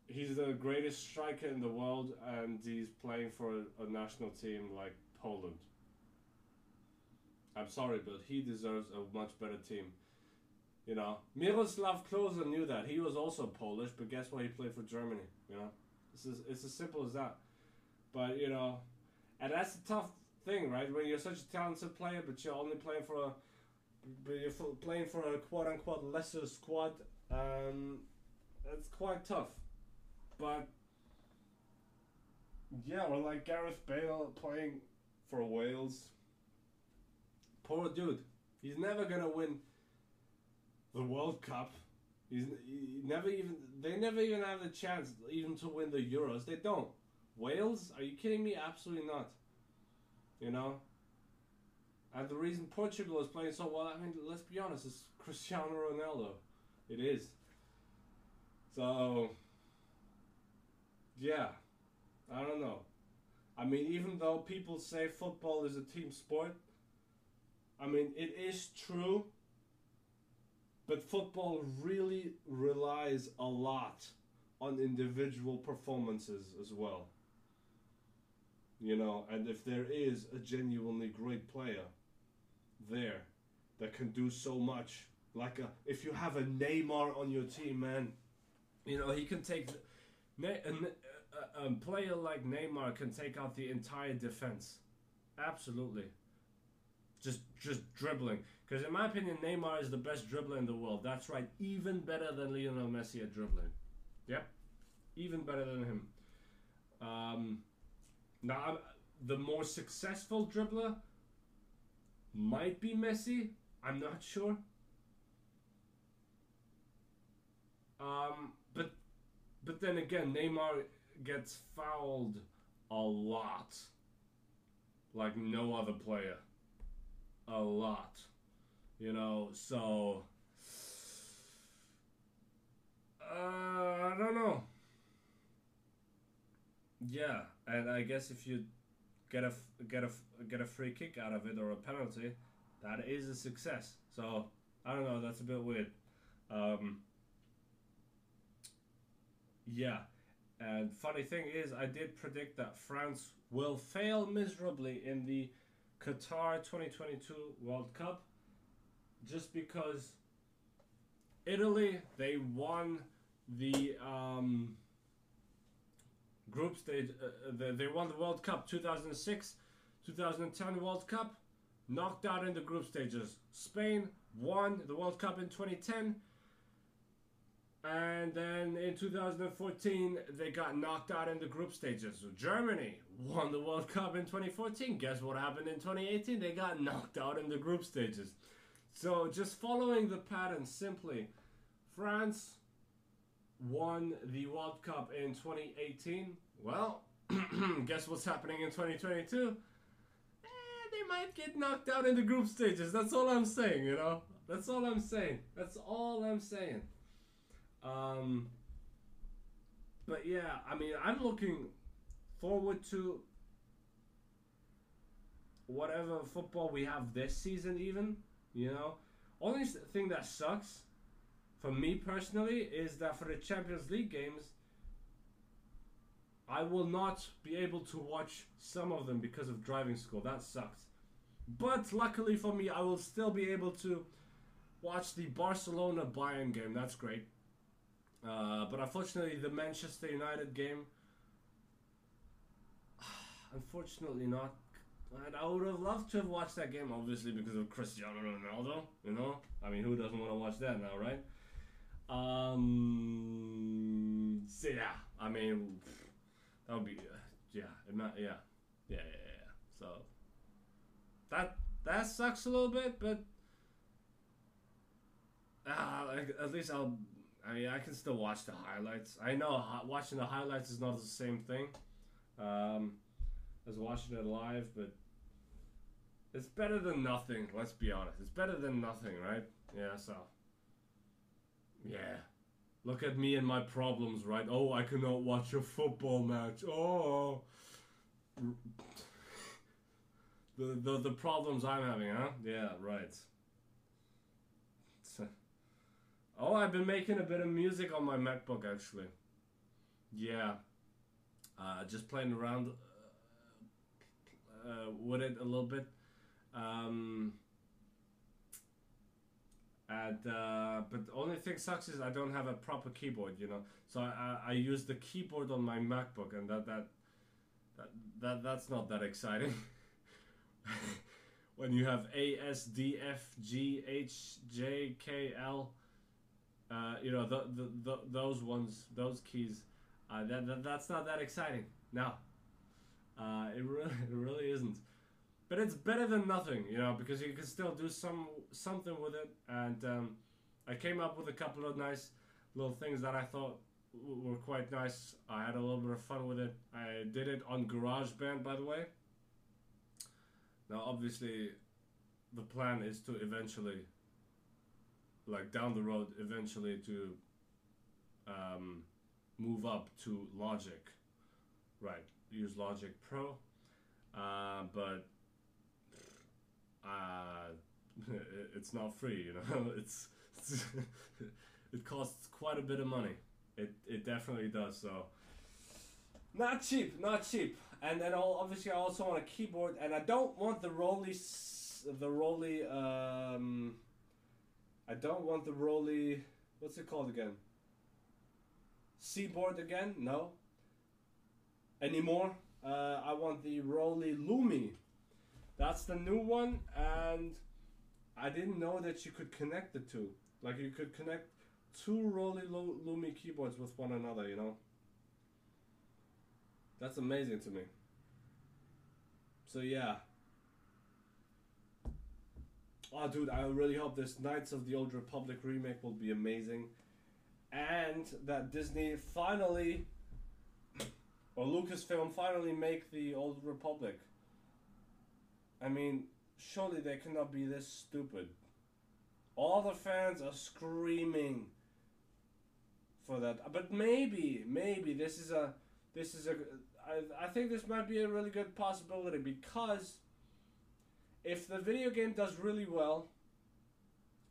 he's the greatest striker in the world, and he's playing for a, a national team like Poland. I'm sorry, but he deserves a much better team. You know, Miroslav Klose knew that. He was also Polish, but guess what? He played for Germany. You know, it's as, it's as simple as that. But you know, and that's the tough thing, right? When you're such a talented player, but you're only playing for a, but you're playing for a quote unquote lesser squad. Um, it's quite tough. But yeah, or like Gareth Bale playing for Wales. Poor dude. He's never gonna win the World Cup. He's he never even. They never even have the chance even to win the Euros. They don't. Wales? Are you kidding me? Absolutely not. You know. And the reason Portugal is playing so well, I mean, let's be honest, it's Cristiano Ronaldo. It is. So. Yeah. I don't know. I mean, even though people say football is a team sport, I mean, it is true. But football really relies a lot on individual performances as well. You know, and if there is a genuinely great player there that can do so much, like a, if you have a Neymar on your team, man, you know, he can take. Ne- a, player like Neymar can take out the entire defense. Absolutely. Just just dribbling. Because in my opinion, Neymar is the best dribbler in the world. That's right. Even better than Lionel Messi at dribbling. Yep. Even better than him. Um, now, I'm, the more successful dribbler might be Messi. I'm not sure. Um, but but then again, Neymar gets fouled a lot. Like no other player. A lot. You know, so. Uh, I don't know. Yeah, and I guess if you get a get a get a free kick out of it or a penalty, that is a success. So I don't know. That's a bit weird. Um, yeah, and funny thing is, I did predict that France will fail miserably in the Qatar 2022 World Cup just because Italy they won the um, group stage uh, uh, they, they won the World Cup 2006 2010 World Cup knocked out in the group stages. Spain won the World Cup in 2010 and then in 2014, they got knocked out in the group stages. So Germany won the World Cup in 2014. Guess what happened in 2018? They got knocked out in the group stages. So just following the pattern simply, France won the World Cup in 2018. Well, guess what's happening in 2022? Eh, they might get knocked out in the group stages. That's all I'm saying, you know? That's all I'm saying. That's all I'm saying. Um, but yeah, I mean, I'm looking forward to whatever football we have this season, even. You know, only thing that sucks for me personally is that for the Champions League games, I will not be able to watch some of them because of driving school. That sucks. But luckily for me, I will still be able to watch the Barcelona Bayern game. That's great. Uh, but unfortunately, the Manchester United game, unfortunately not. And I would have loved to have watched that game, obviously, because of Cristiano Ronaldo. You know, I mean, who doesn't want to watch that now, right? Um. So yeah, I mean, that would be uh, yeah, yeah, yeah, yeah, yeah. So that that sucks a little bit, but uh, at least I'll I mean, I can still watch the highlights. I know watching the highlights is not the same thing um, as watching it live, but it's better than nothing. Let's be honest. It's better than nothing, right? Yeah. So, yeah. Look at me and my problems, right? Oh, I cannot watch a football match. Oh. The, the, the problems I'm having, huh? Yeah, right. Oh, I've been making a bit of music on my MacBook actually. yeah, uh, just playing around uh, uh, with it a little bit. Um, and uh, but the only thing sucks is I don't have a proper keyboard, you know. So I, I, I use the keyboard on my MacBook, and that that that, that that's not that exciting. when you have A S D F G H J K L, uh, you know the, the, the those ones, those keys, uh, that, that that's not that exciting. No, uh, it really it really isn't. But it's better than nothing, you know, because you can still do some something with it. And um, I came up with a couple of nice little things that I thought were quite nice. I had a little bit of fun with it. I did it on GarageBand, by the way. Now, obviously, the plan is to eventually, like down the road, eventually to um, move up to Logic. Right, use Logic Pro. Uh, but uh, it's not free, you know. It's, it's it costs quite a bit of money. It it definitely does. So not cheap, not cheap. And then I'll, obviously I also want a keyboard, and I don't want the ROLI, the ROLI. Um, I don't want the ROLI. What's it called again? Seaboard again? No. Anymore? Uh, I want the ROLI Lumi. That's the new one, and I didn't know that you could connect the two. Like you could connect two ROLI Lu- Lumi keyboards with one another. You know. That's amazing to me. So yeah. Oh, dude, I really hope this Knights of the Old Republic remake will be amazing, and that Disney finally, or Lucasfilm finally make the Old Republic. I mean, surely they cannot be this stupid. All the fans are screaming for that, but maybe, maybe this is a, this is a, I, I think this might be a really good possibility because if the video game does really well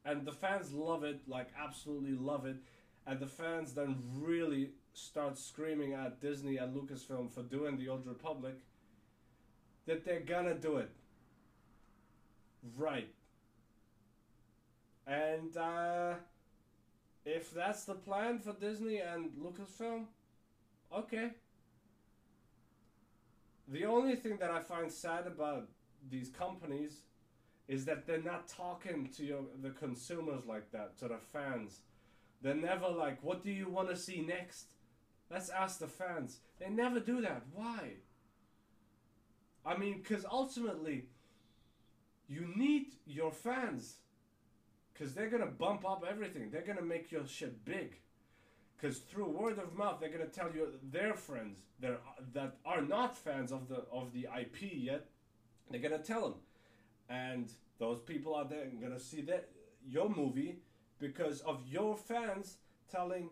and the fans love it, like absolutely love it, and the fans then really start screaming at Disney and Lucasfilm for doing the Old Republic, that they're gonna do it. Right. And uh, if that's the plan for Disney and Lucasfilm, okay. The only thing that I find sad about these companies is that they're not talking to your, the consumers like that, to the fans. They're never like, what do you want to see next? Let's ask the fans. They never do that. Why? I mean, because ultimately, you need your fans. Because they're going to bump up everything. They're going to make your shit big. Because through word of mouth, they're going to tell you their friends that are, that are not fans of the of the IP yet. They're to tell them. And those people out there are to see that your movie because of your fans telling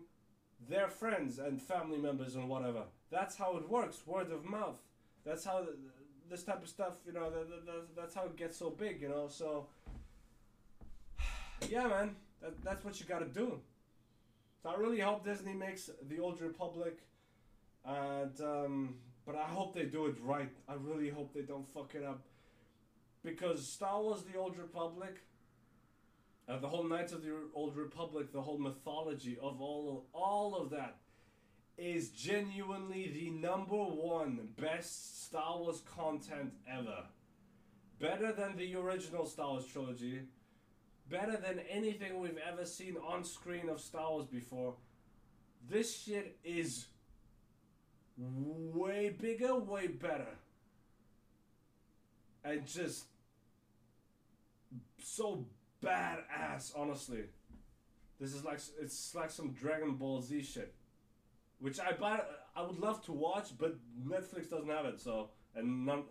their friends and family members and whatever. That's how it works, word of mouth. That's how th- this type of stuff, you know, th- th- th- that's how it gets so big, you know. So, yeah, man, that, that's what you got to do. So I really hope Disney makes the Old Republic, and um, but I hope they do it right. I really hope they don't fuck it up, because Star Wars: The Old Republic, uh, the whole Knights of the Old Republic, the whole mythology of all all of that, is genuinely the number one best Star Wars content ever. Better than the original Star Wars trilogy. Better than anything we've ever seen on screen of Star Wars before. This shit is way bigger, way better. And just so badass, honestly. This is like it's like some Dragon Ball Z shit, which I buy. I would love to watch, but Netflix doesn't have it. So and none.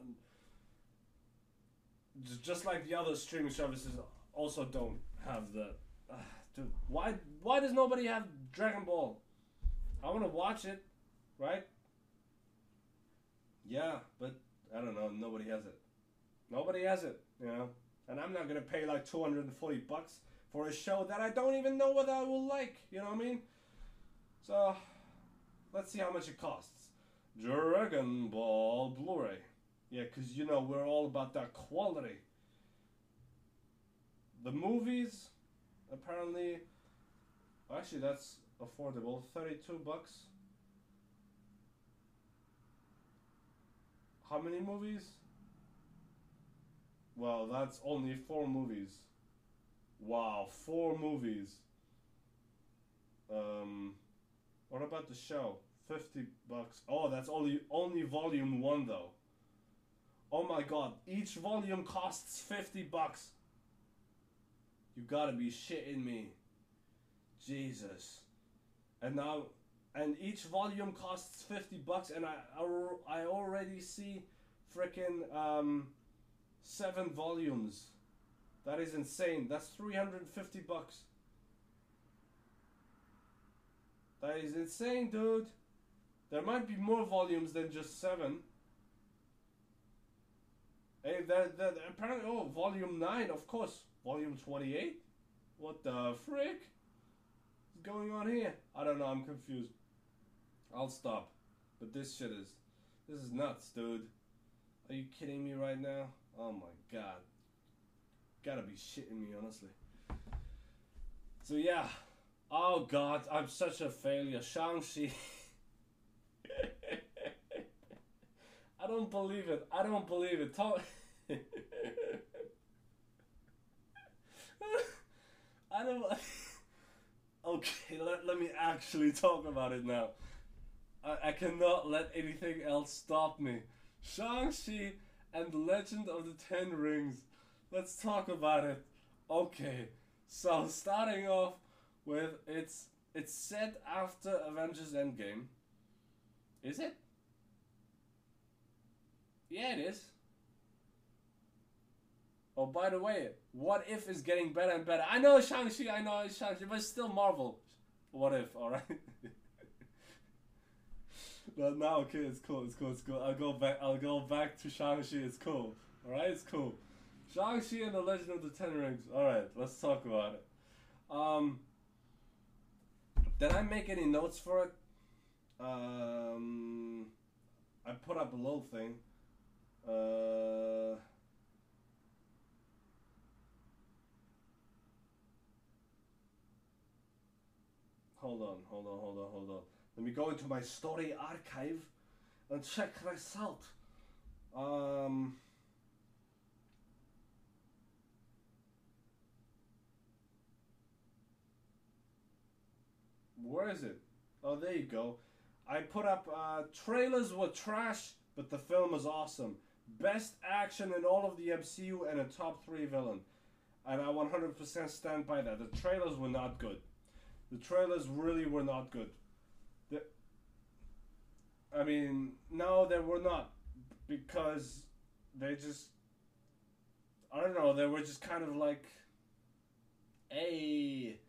Just like the other streaming services also don't have the. Uh, dude, why why does nobody have Dragon Ball? I want to watch it, right? Yeah, but I don't know. Nobody has it. Nobody has it, you know. And I'm not gonna pay like 240 bucks for a show that I don't even know whether I will like. You know what I mean? So, let's see how much it costs. Dragon Ball Blu-ray. Yeah, because you know we're all about that quality. The movies, apparently, actually that's affordable. Thirty-two bucks. How many movies? Well, that's only four movies. Wow, four movies. Um, what about the show? Fifty bucks. Oh, that's only only volume one though. Oh my god, each volume costs fifty bucks. You gotta be shitting me. Jesus. And now, and each volume costs fifty bucks, and I I, I already see freaking um seven volumes. That is insane. That's three hundred and fifty bucks. That is insane, dude. There might be more volumes than just seven. Hey, that that apparently oh volume nine, of course. Volume twenty eight? What the frick? is going on here? I don't know, I'm confused. I'll stop. But this shit is this is nuts, dude. Are you kidding me right now? Oh my god. Gotta be shitting me, honestly. So yeah. Oh god, I'm such a failure. Shang-Chi. I don't believe it. I don't believe it. Talk. I don't. Okay, let, let me actually talk about it now. I, I cannot let anything else stop me. Shang-Chi and the Legend of the Ten Rings. Let's talk about it. Okay, so starting off with it's it's set after Avengers Endgame. Is it? Yeah, it is. Oh, by the way, What If is getting better and better. I know Shang-Chi, I know Shang-Chi, but it's still Marvel. What If, alright? but now, okay, it's cool, it's cool, it's cool. I'll go back, I'll go back to Shang-Chi, it's cool. Alright, it's cool. Shang-Chi and the Legend of the Ten Rings. Alright, let's talk about it. Um, did I make any notes for it? Um, I put up a little thing. Uh, hold on, hold on, hold on, hold on. Let me go into my story archive and check this out. Um, where is it? Oh, there you go. I put up uh, trailers were trash, but the film was awesome. Best action in all of the MCU and a top three villain. And I 100% stand by that. The trailers were not good. The trailers really were not good. I mean, no, they were not. Because they just. I don't know, they were just kind of like. Hey,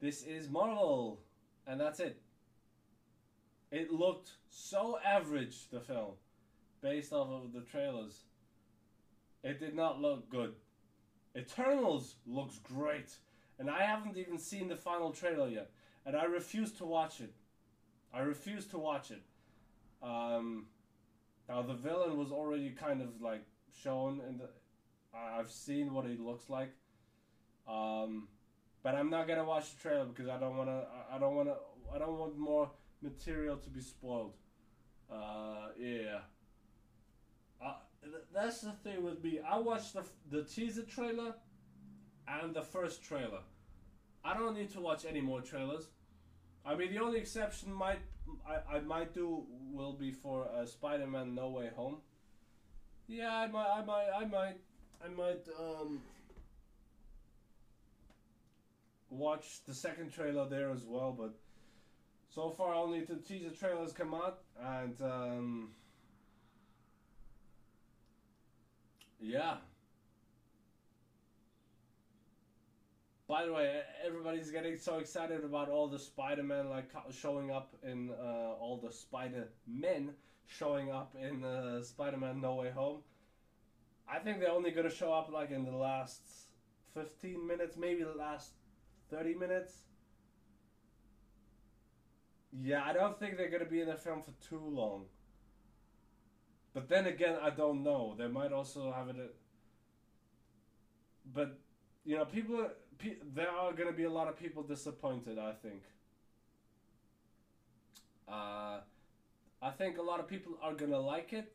this is Marvel. And that's it. It looked so average, the film, based off of the trailers. It did not look good. Eternals looks great, and I haven't even seen the final trailer yet, and I refuse to watch it. I refuse to watch it. Um, now the villain was already kind of like shown, and I've seen what he looks like. Um, but I'm not gonna watch the trailer because I don't wanna. I don't wanna. I don't want more material to be spoiled. Uh, yeah. Uh, that's the thing with me. I watched the, the teaser trailer and the first trailer. I don't need to watch any more trailers. I mean, the only exception might I, I might do will be for uh, Spider-Man No Way Home. Yeah, I might, I might, I might, I might um, watch the second trailer there as well, but so far only the teaser trailers come out, and um, yeah. By the way, everybody's getting so excited about all the Spider-Man like showing up in uh, all the Spider-Men showing up in uh, Spider-Man No Way Home. I think they're only gonna show up like in the last fifteen minutes, maybe the last thirty minutes. Yeah, I don't think they're gonna be in the film for too long. But then again, I don't know. They might also have it. At, but you know, people. Pe- there are gonna be a lot of people disappointed. I think. Uh, I think a lot of people are gonna like it,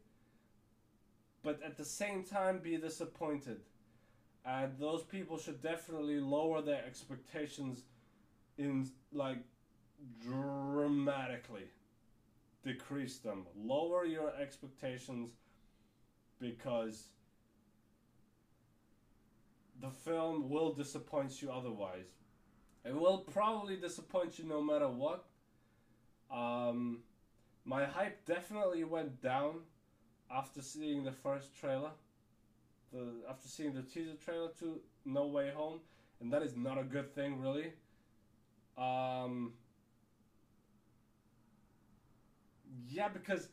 but at the same time be disappointed, and those people should definitely lower their expectations, in like dramatically decrease them. Lower your expectations because the film will disappoint you otherwise. It will probably disappoint you no matter what. Um, my hype definitely went down after seeing the first trailer. The after seeing the teaser trailer to No Way Home, and that is not a good thing, really. Um, yeah, because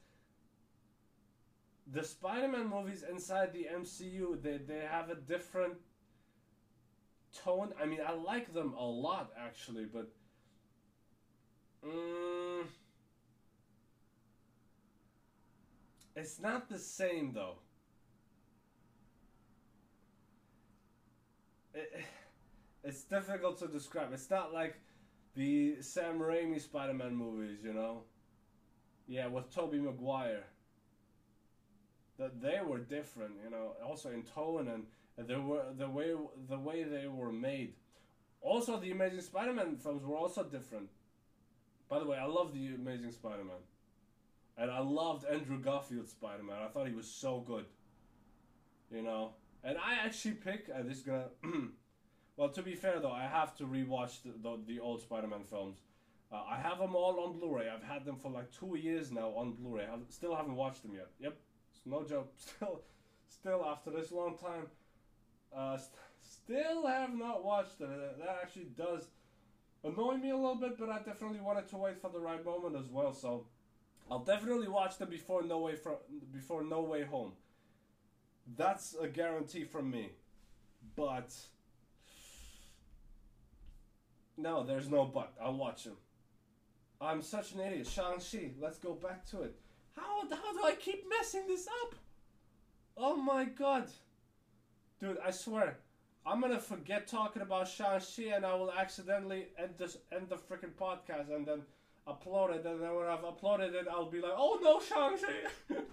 the Spider-Man movies inside the MCU, they, they have a different tone. I mean, I like them a lot actually, but mm, it's not the same though. It, it's difficult to describe. It's not like the Sam Raimi Spider-Man movies, you know. Yeah, with Tobey Maguire. That they were different, you know. Also in tone and, were the way the way they were made. Also, the Amazing Spider-Man films were also different. By the way, I love the Amazing Spider-Man, and I loved Andrew Garfield's Spider-Man. I thought he was so good. You know, and I actually pick. Uh, this is gonna. well, to be fair though, I have to rewatch the the, the old Spider-Man films. Uh, I have them all on Blu-ray. I've had them for like two years now on Blu-ray. I still haven't watched them yet. Yep, it's no joke. Still, still after this long time, uh, st- still have not watched it. Uh, That actually does annoy me a little bit, but I definitely wanted to wait for the right moment as well. So, I'll definitely watch them before No Way from before No Way Home. That's a guarantee from me. But no, there's no but. I'll watch them. I'm such an idiot. Shang-Chi, let's go back to it. How, how do I keep messing this up? Oh my god. Dude, I swear, I'm gonna forget talking about Shang-Chi and I will accidentally end this end the freaking podcast and then upload it. And then when I've uploaded it I'll be like, oh no Shang-Chi.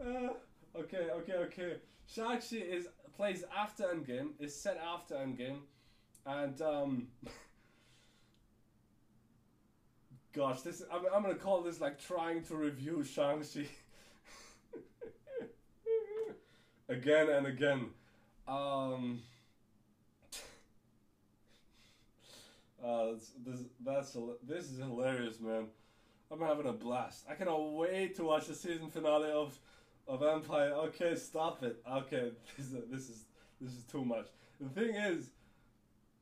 Uh, Okay, okay, okay. Shang-Chi is plays after Endgame, is set after Endgame, and um Gosh, this I'm, I'm gonna call this like trying to review Shang-Chi again and again. Um, uh, this, this that's this is hilarious, man. I'm having a blast. I cannot wait to watch the season finale of of Empire. Okay, stop it. Okay, this is this is this is too much. The thing is,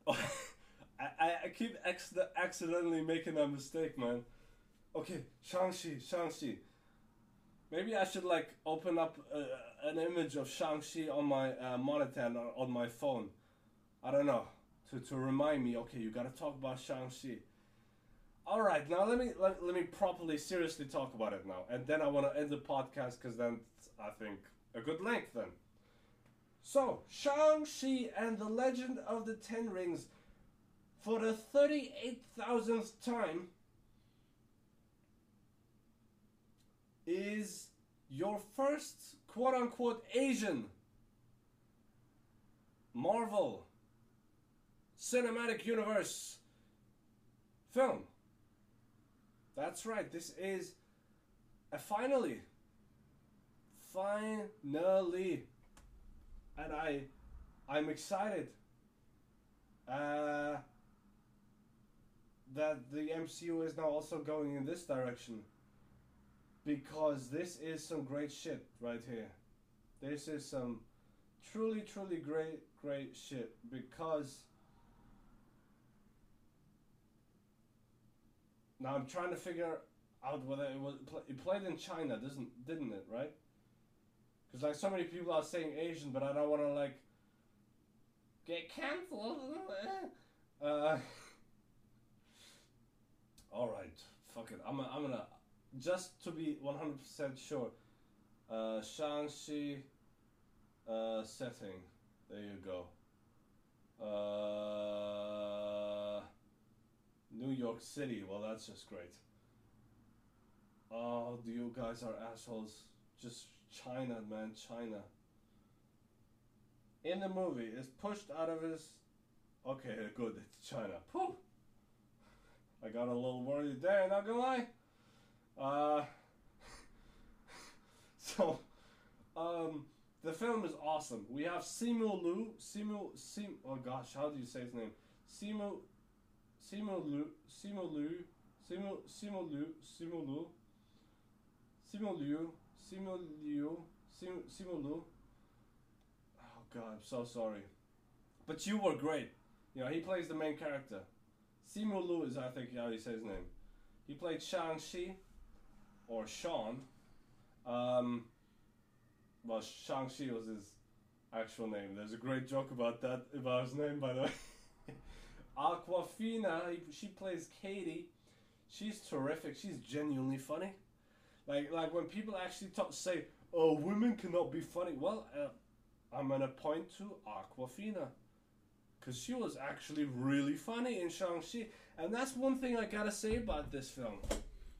I, I, keep acc- accidentally making that mistake, man. Okay, Shang-Chi, Shang-Chi. Maybe I should like open up uh, an image of Shang-Chi on my uh, monitor on- my phone. I don't know. To, to remind me, okay, you gotta talk about Shang-Chi. Alright, now let me let, let me properly, seriously talk about it now. And then I wanna end the podcast because then I think a good length then. So, Shang-Chi and the Legend of the Ten Rings for the 38,000th time is your first quote unquote Asian Marvel Cinematic Universe film. That's right, this is a finally. Finally. And I I'm excited. Uh that the MCU is now also going in this direction because this is some great shit right here. This is some truly, truly great, great shit because now I'm trying to figure out whether it was it played in China, doesn't didn't it? Right? Because like so many people are saying Asian, but I don't want to like get cancelled. uh, All right, fuck it. I'm, I'm gonna just to be one hundred percent sure. Uh, Shang-Chi uh, setting. There you go. Uh, New York City. Well, that's just great. Oh, you guys are assholes. Just China, man, China. In the movie, is pushed out of his. Okay, good. It's China. Pooh. I got a little worried there. Not gonna lie. Uh. so, um, the film is awesome. We have Simu Liu. Simu Sim. Oh gosh, how do you say his name? Simu. Simu Liu. Simu Liu. Simu Simu Liu. Simu Liu. Simu Liu. Simu Liu. Simu Simu Liu. Oh god, I'm so sorry. But you were great. You know, he plays the main character. Simu Liu is, I think, how you say his name. He played Shang-Chi, or Shaun. Um, well, Shang-Chi was his actual name. There's a great joke about that, about his name, by the way. Awkwafina, she plays Katie. She's terrific. She's genuinely funny. Like, like when people actually talk, say, "Oh, women cannot be funny." Well, uh, I'm gonna point to Awkwafina, cause she was actually really funny in Shang-Chi, and that's one thing I gotta say about this film,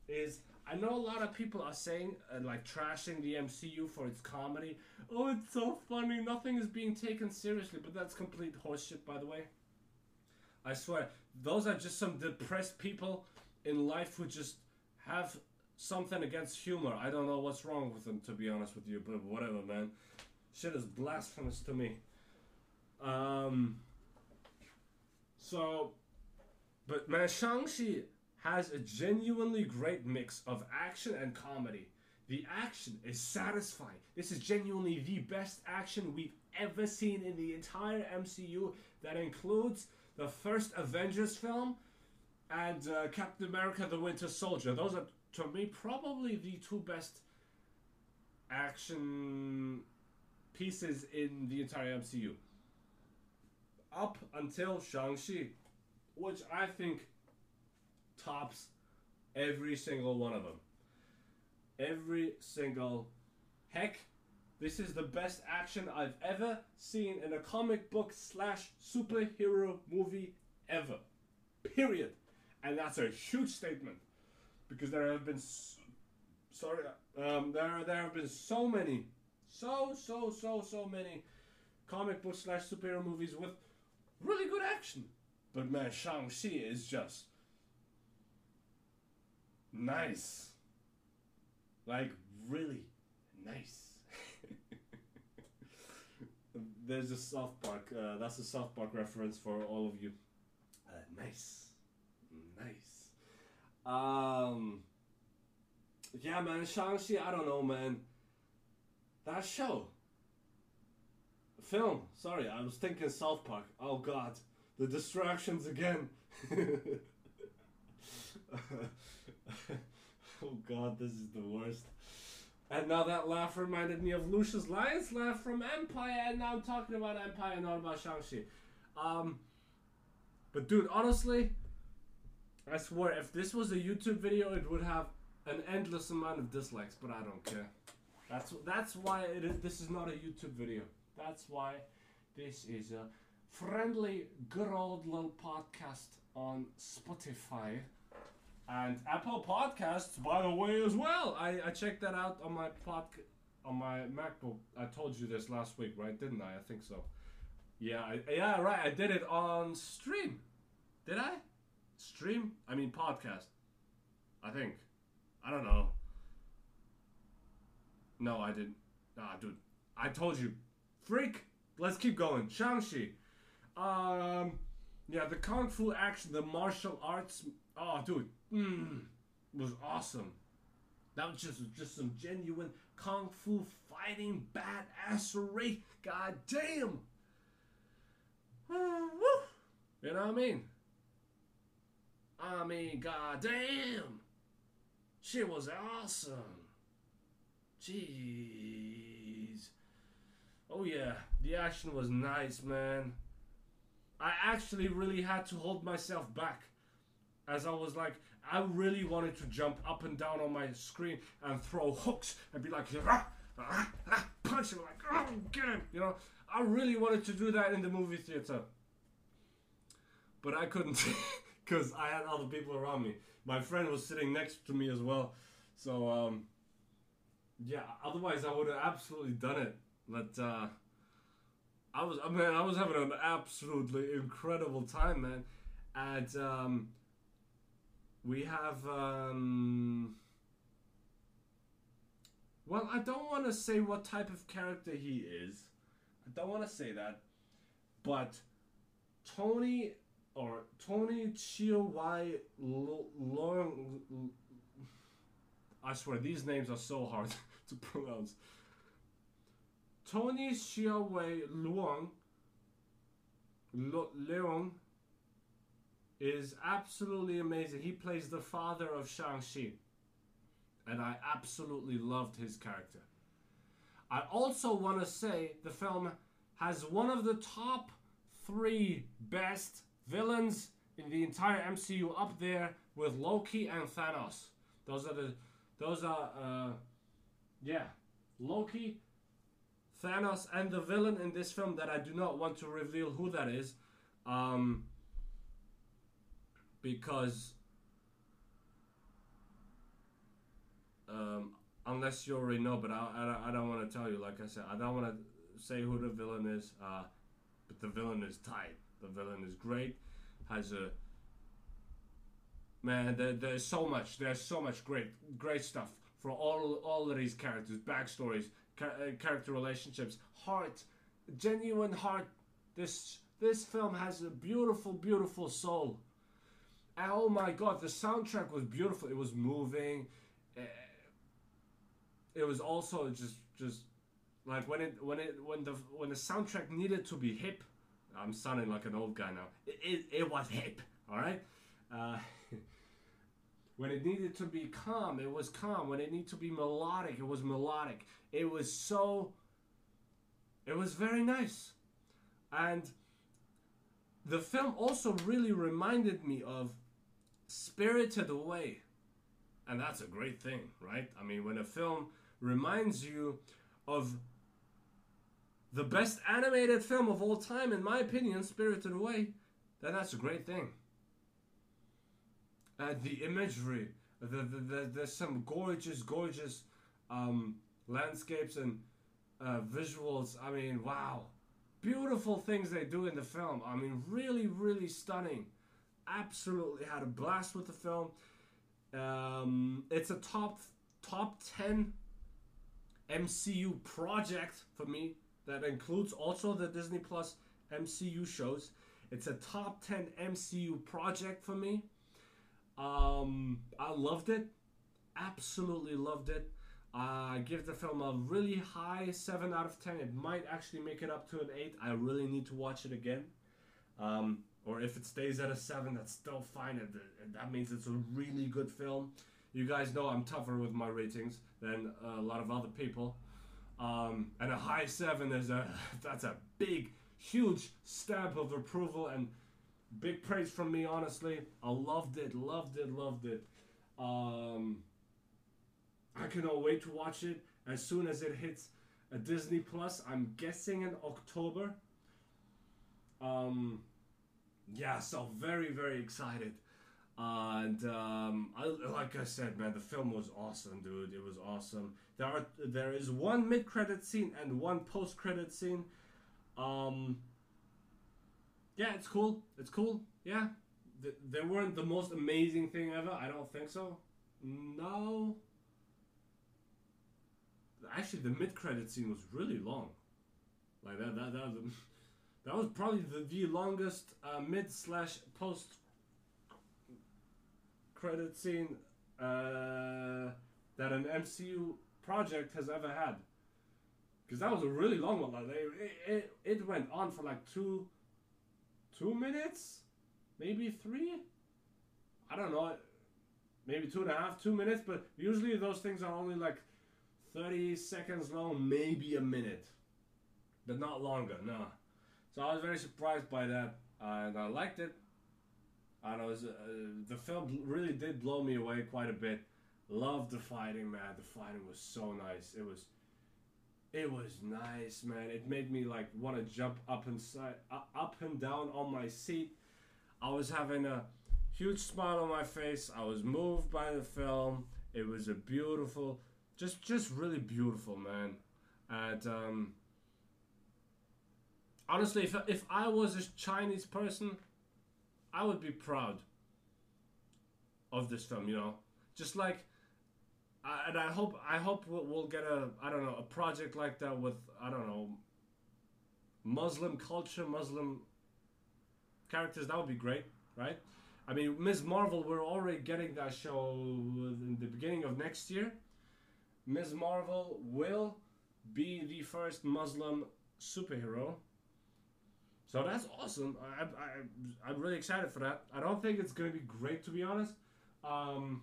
is I know a lot of people are saying uh, like trashing the MCU for its comedy. Oh, it's so funny. Nothing is being taken seriously, but that's complete horseshit, by the way. I swear, those are just some depressed people in life who just have something against humor. I don't know what's wrong with them, to be honest with you, but whatever, man. Shit is blasphemous to me. Um. So, but man, Shang-Chi has a genuinely great mix of action and comedy. The action is satisfying. This is genuinely the best action we've ever seen in the entire MCU. That includes the first Avengers film and uh, Captain America: The Winter Soldier. Those are, to me, probably the two best action pieces in the entire MCU. Up until Shang-Chi, which I think tops every single one of them. Every single. Heck, this is the best action I've ever seen in a comic book slash superhero movie ever. Period. And that's a huge statement because there have been. s sorry, um, there there have been so many, so so so so many comic book slash superhero movies with really good action. But man, Shang-Chi is just nice. Like, really nice. There's a South Park, uh, that's a South Park reference for all of you. Uh, nice. Nice. Um, yeah, man, Shang-Chi, I don't know, man. That show. Film, sorry, I was thinking South Park. Oh, God. The distractions again. oh god, this is the worst. And now that laugh reminded me of Lucious Lyon's laugh from Empire, and now I'm talking about Empire, not about Shang-Chi. Um, but dude, honestly, I swear, if this was a YouTube video, it would have an endless amount of dislikes, but I don't care. That's that's why it is, this is not a YouTube video. That's why this is a friendly, good old little podcast on Spotify and Apple Podcasts, by the way, as well. I, I checked that out on my pod on my MacBook. I told you this last week, right? Didn't I? I think so. Yeah, I, yeah, right. I did it on stream. Did I? Stream? I mean podcast. I think. I don't know. No, I didn't. Ah, dude. I told you. Freak. Let's keep going. Shang-Chi. Um, yeah, the kung fu action, the martial arts. Oh, dude, mm, was awesome. That was just just some genuine kung fu fighting badassery. God damn. Woo. You know what I mean? I mean, god damn. She was awesome. Jeez. Oh yeah, the action was nice, man. I actually really had to hold myself back as I was like I really wanted to jump up and down on my screen and throw hooks and be like, ah, punch him, like, oh, get him, you know. I really wanted to do that in the movie theater. But I couldn't because I had other people around me. My friend was sitting next to me as well. So, um, yeah, otherwise I would have absolutely done it. But, uh, I was, I I was having an absolutely incredible time, man. And, um, we have, um, well, I don't want to say what type of character he is. I don't want to say that. But Tony or Tony Chio Y Long. I swear these names are so hard to pronounce. Tony Chio Wei Luong Leong is absolutely amazing. He plays the father of Shang-Chi. And I absolutely loved his character. I also want to say the film has one of the top three best villains in the entire MCU up there with Loki and Thanos. Those are the, those are, uh, yeah, Loki, Thanos, and the villain in this film that I do not want to reveal who that is, um, because, um, unless you already know, but I, I, I don't want to tell you. Like I said, I don't want to say who the villain is, uh, but the villain is tight. The villain is great. Has a man. There, there's so much. There's so much great, great stuff for all all of these characters, backstories, uh, character relationships, heart, genuine heart. This this film has a beautiful, beautiful soul. Oh my god, the soundtrack was beautiful. It was moving. Uh, It was also just just like when it when it when the when the soundtrack needed to be hip. I'm sounding like an old guy now. It it, it was hip. All right. Uh, when it needed to be calm, it was calm. When it needed to be melodic, it was melodic. It was so. It was very nice, and the film also really reminded me of Spirited Away, and that's a great thing, right? I mean, when a film reminds you of the best animated film of all time, in my opinion, Spirited Away, then that's a great thing. And the imagery, the, the, the, there's some gorgeous, gorgeous um, landscapes and uh, visuals. I mean, wow. Beautiful things they do in the film. I mean, really, really stunning. Absolutely had a blast with the film. Um, it's a top top 10 MCU project for me that includes also the Disney Plus MCU shows. It's a top 10 MCU project for me. Um, I loved it. Absolutely loved it. I give the film a really high 7 out of 10. It might actually make it up to an 8. I really need to watch it again. Um, or if it stays at a 7, that's still fine. And that means it's a really good film. You guys know I'm tougher with my ratings than a lot of other people. Um, and a high 7 is a that's a big, huge stamp of approval and big praise from me, honestly. I loved it, loved it, loved it. Um, I cannot wait to watch it as soon as it hits a Disney Plus. I'm guessing in October. Um, yeah, so very very excited. And um, I, like I said, man, the film was awesome, dude. It was awesome. There are there is one mid credit scene and one post credit scene. Um, yeah, it's cool. It's cool. Yeah, Th- they weren't the most amazing thing ever. I don't think so. No. Actually, the mid credit scene was really long. Like that. That. That was, that was probably the, the longest uh, mid slash post credit scene uh, that an MCU project has ever had. Because that was a really long one. Like it, it, it went on for like two, two minutes, maybe three. I don't know, maybe two and a half, two minutes. But usually those things are only like thirty seconds long, maybe a minute, but not longer. No. So I was very surprised by that, and I liked it. And I was, uh, the film really did blow me away quite a bit. Loved the fighting, man. The fighting was so nice. It was, it was nice, man. It made me like want to jump up and side, uh, up and down on my seat. I was having a huge smile on my face. I was moved by the film. It was a beautiful, just just really beautiful, man. And um, honestly, if if I was a Chinese person, I would be proud of this film. You know, just like, I, and I hope I hope we'll, we'll get a I don't know a project like that with I don't know Muslim culture, Muslim characters. That would be great, right? I mean, Ms. Marvel, we're already getting that show in the beginning of next year. Ms. Marvel will be the first Muslim superhero. So that's awesome. I, I, I'm really excited for that. I don't think it's going to be great, to be honest. Um,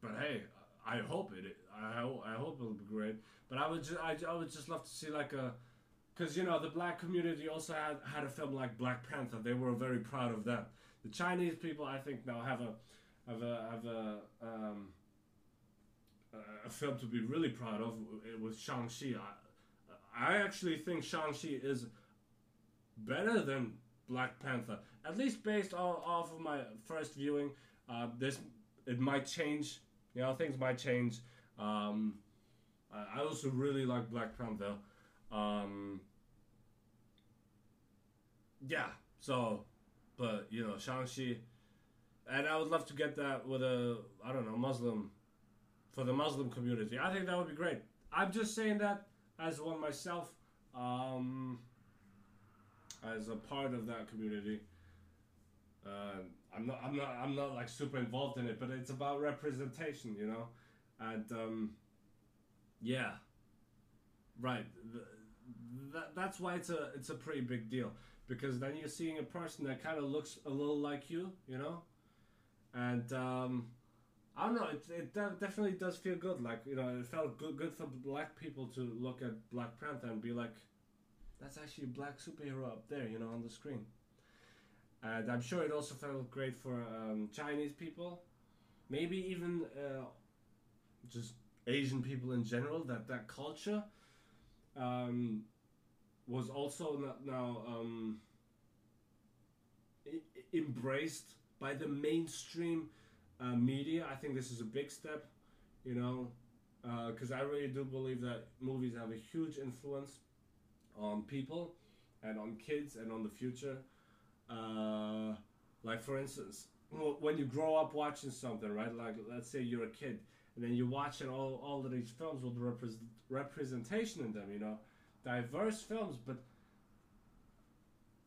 but hey, I hope it. I hope, I hope it'll be great. But I would, ju- I, I would just love to see like a, because you know the black community also had had a film like Black Panther. They were very proud of that. The Chinese people, I think, now have a have a have a um, a film to be really proud of it with Shang Chi. I, actually think Shang Chi is better than Black Panther, at least based off, off of my first viewing. Uh, this it might change. You know, things might change. Um, I I also really like Black Panther. Um, yeah, so, but you know, Shang-Chi, and I would love to get that with a, I don't know, Muslim, for the Muslim community. I think that would be great. I'm just saying that as one myself, um, as a part of that community. Uh, I'm not, I'm not, I'm not like super involved in it, but it's about representation, you know, and um, yeah, right. Th- that, that's why it's a it's a pretty big deal because then you're seeing a person that kind of looks a little like you, you know, and um, I don't know. It it definitely does feel good. Like you know, it felt good good for black people to look at Black Panther and be like, that's actually a black superhero up there, you know, on the screen. And I'm sure it also felt great for um, Chinese people, maybe even uh, just Asian people in general. That that culture um, was also now um, embraced by the mainstream uh, media. I think this is a big step, you know, because I really do believe that movies have a huge influence on people and on kids and on the future. Uh, like for instance, when you grow up watching something, right? Like let's say you're a kid, and then you watch it all all of these films with repres representation in them, you know, diverse films, but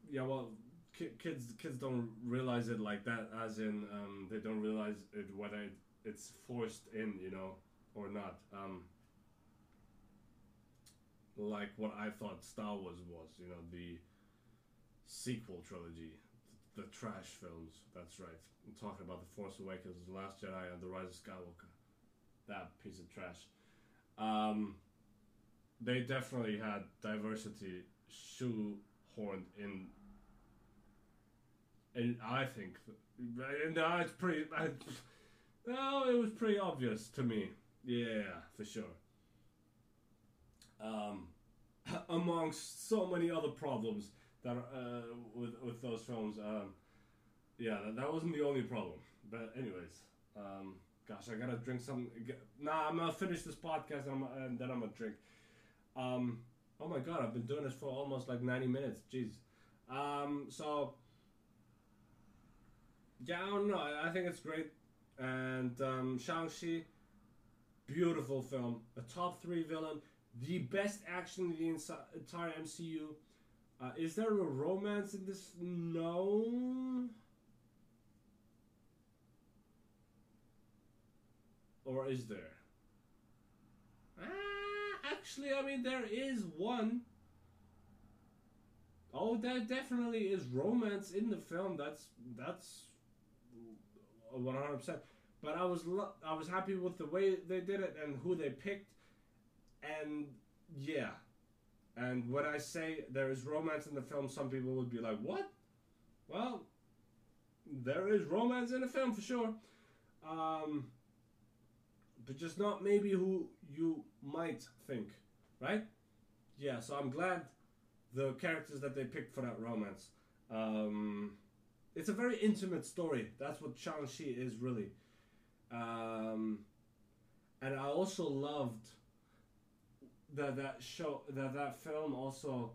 yeah, well, kids kids don't realize it like that, as in um, they don't realize it whether it, it's forced in, you know, or not. Um, like what I thought Star Wars was, you know, the sequel trilogy, the, trash films. That's right. I'm talking about The Force Awakens, The Last Jedi, and The Rise of Skywalker. That piece of trash. Um, they definitely had diversity shoehorned in. And I think, no, it's pretty. I, no, it was pretty obvious to me. Yeah, for sure. Um, amongst so many other problems that uh, with with those films, um, yeah, that, that wasn't the only problem. But anyways, um, gosh, I gotta drink some. Get, nah, I'm gonna finish this podcast and, I'm, and then I'm gonna drink. Um, oh my god, I've been doing this for almost like 90 minutes. Jeez. Um, so yeah, I don't know. I, think it's great. And um, Shang-Chi, beautiful film. A top three villain. The best action in the entire MCU. Uh, is there a romance in this? No. Or is there? Ah, actually, I mean, there is one. Oh, there definitely is romance in the film. That's that's one hundred percent. But I was lo- I was happy with the way they did it and who they picked, and yeah, And when I say there is romance in the film, some people would be like, "What?" Well, there is romance in the film for sure, um, but just not maybe who you might think, right? Yeah. So I'm glad the characters that they picked for that romance. Um, it's a very intimate story. That's what Shang-Chi is really. Um, and I also loved that that show that that film also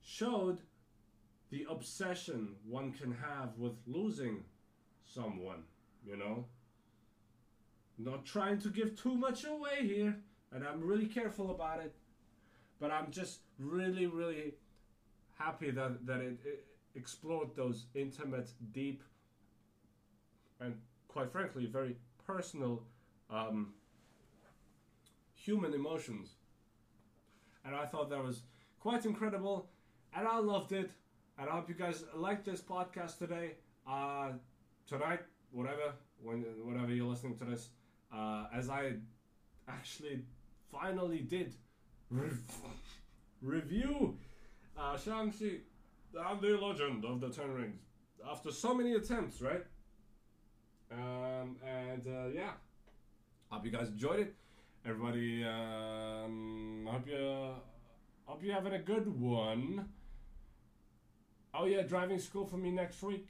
showed the obsession one can have with losing someone, you know? Not trying to give too much away here, and I'm really careful about it. But I'm just really, really happy that, that it, it explored those intimate, deep, and quite frankly, very personal um, human emotions. And I thought that was quite incredible, and I loved it. And I hope you guys liked this podcast today, uh, tonight, whatever, when whenever you're listening to this. Uh, as I actually finally did rev- review uh, Shang-Chi and the Legend of the Ten Rings after so many attempts, right? Um, and uh, yeah, hope you guys enjoyed it. Everybody, um, hope you hope you're having a good one. Oh yeah, driving school for me next week.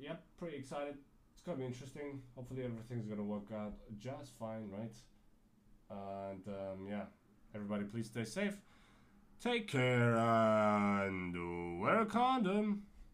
Yep, pretty excited. It's gonna be interesting. Hopefully everything's gonna work out just fine, right? And um, yeah, everybody, please stay safe. Take care and wear a condom.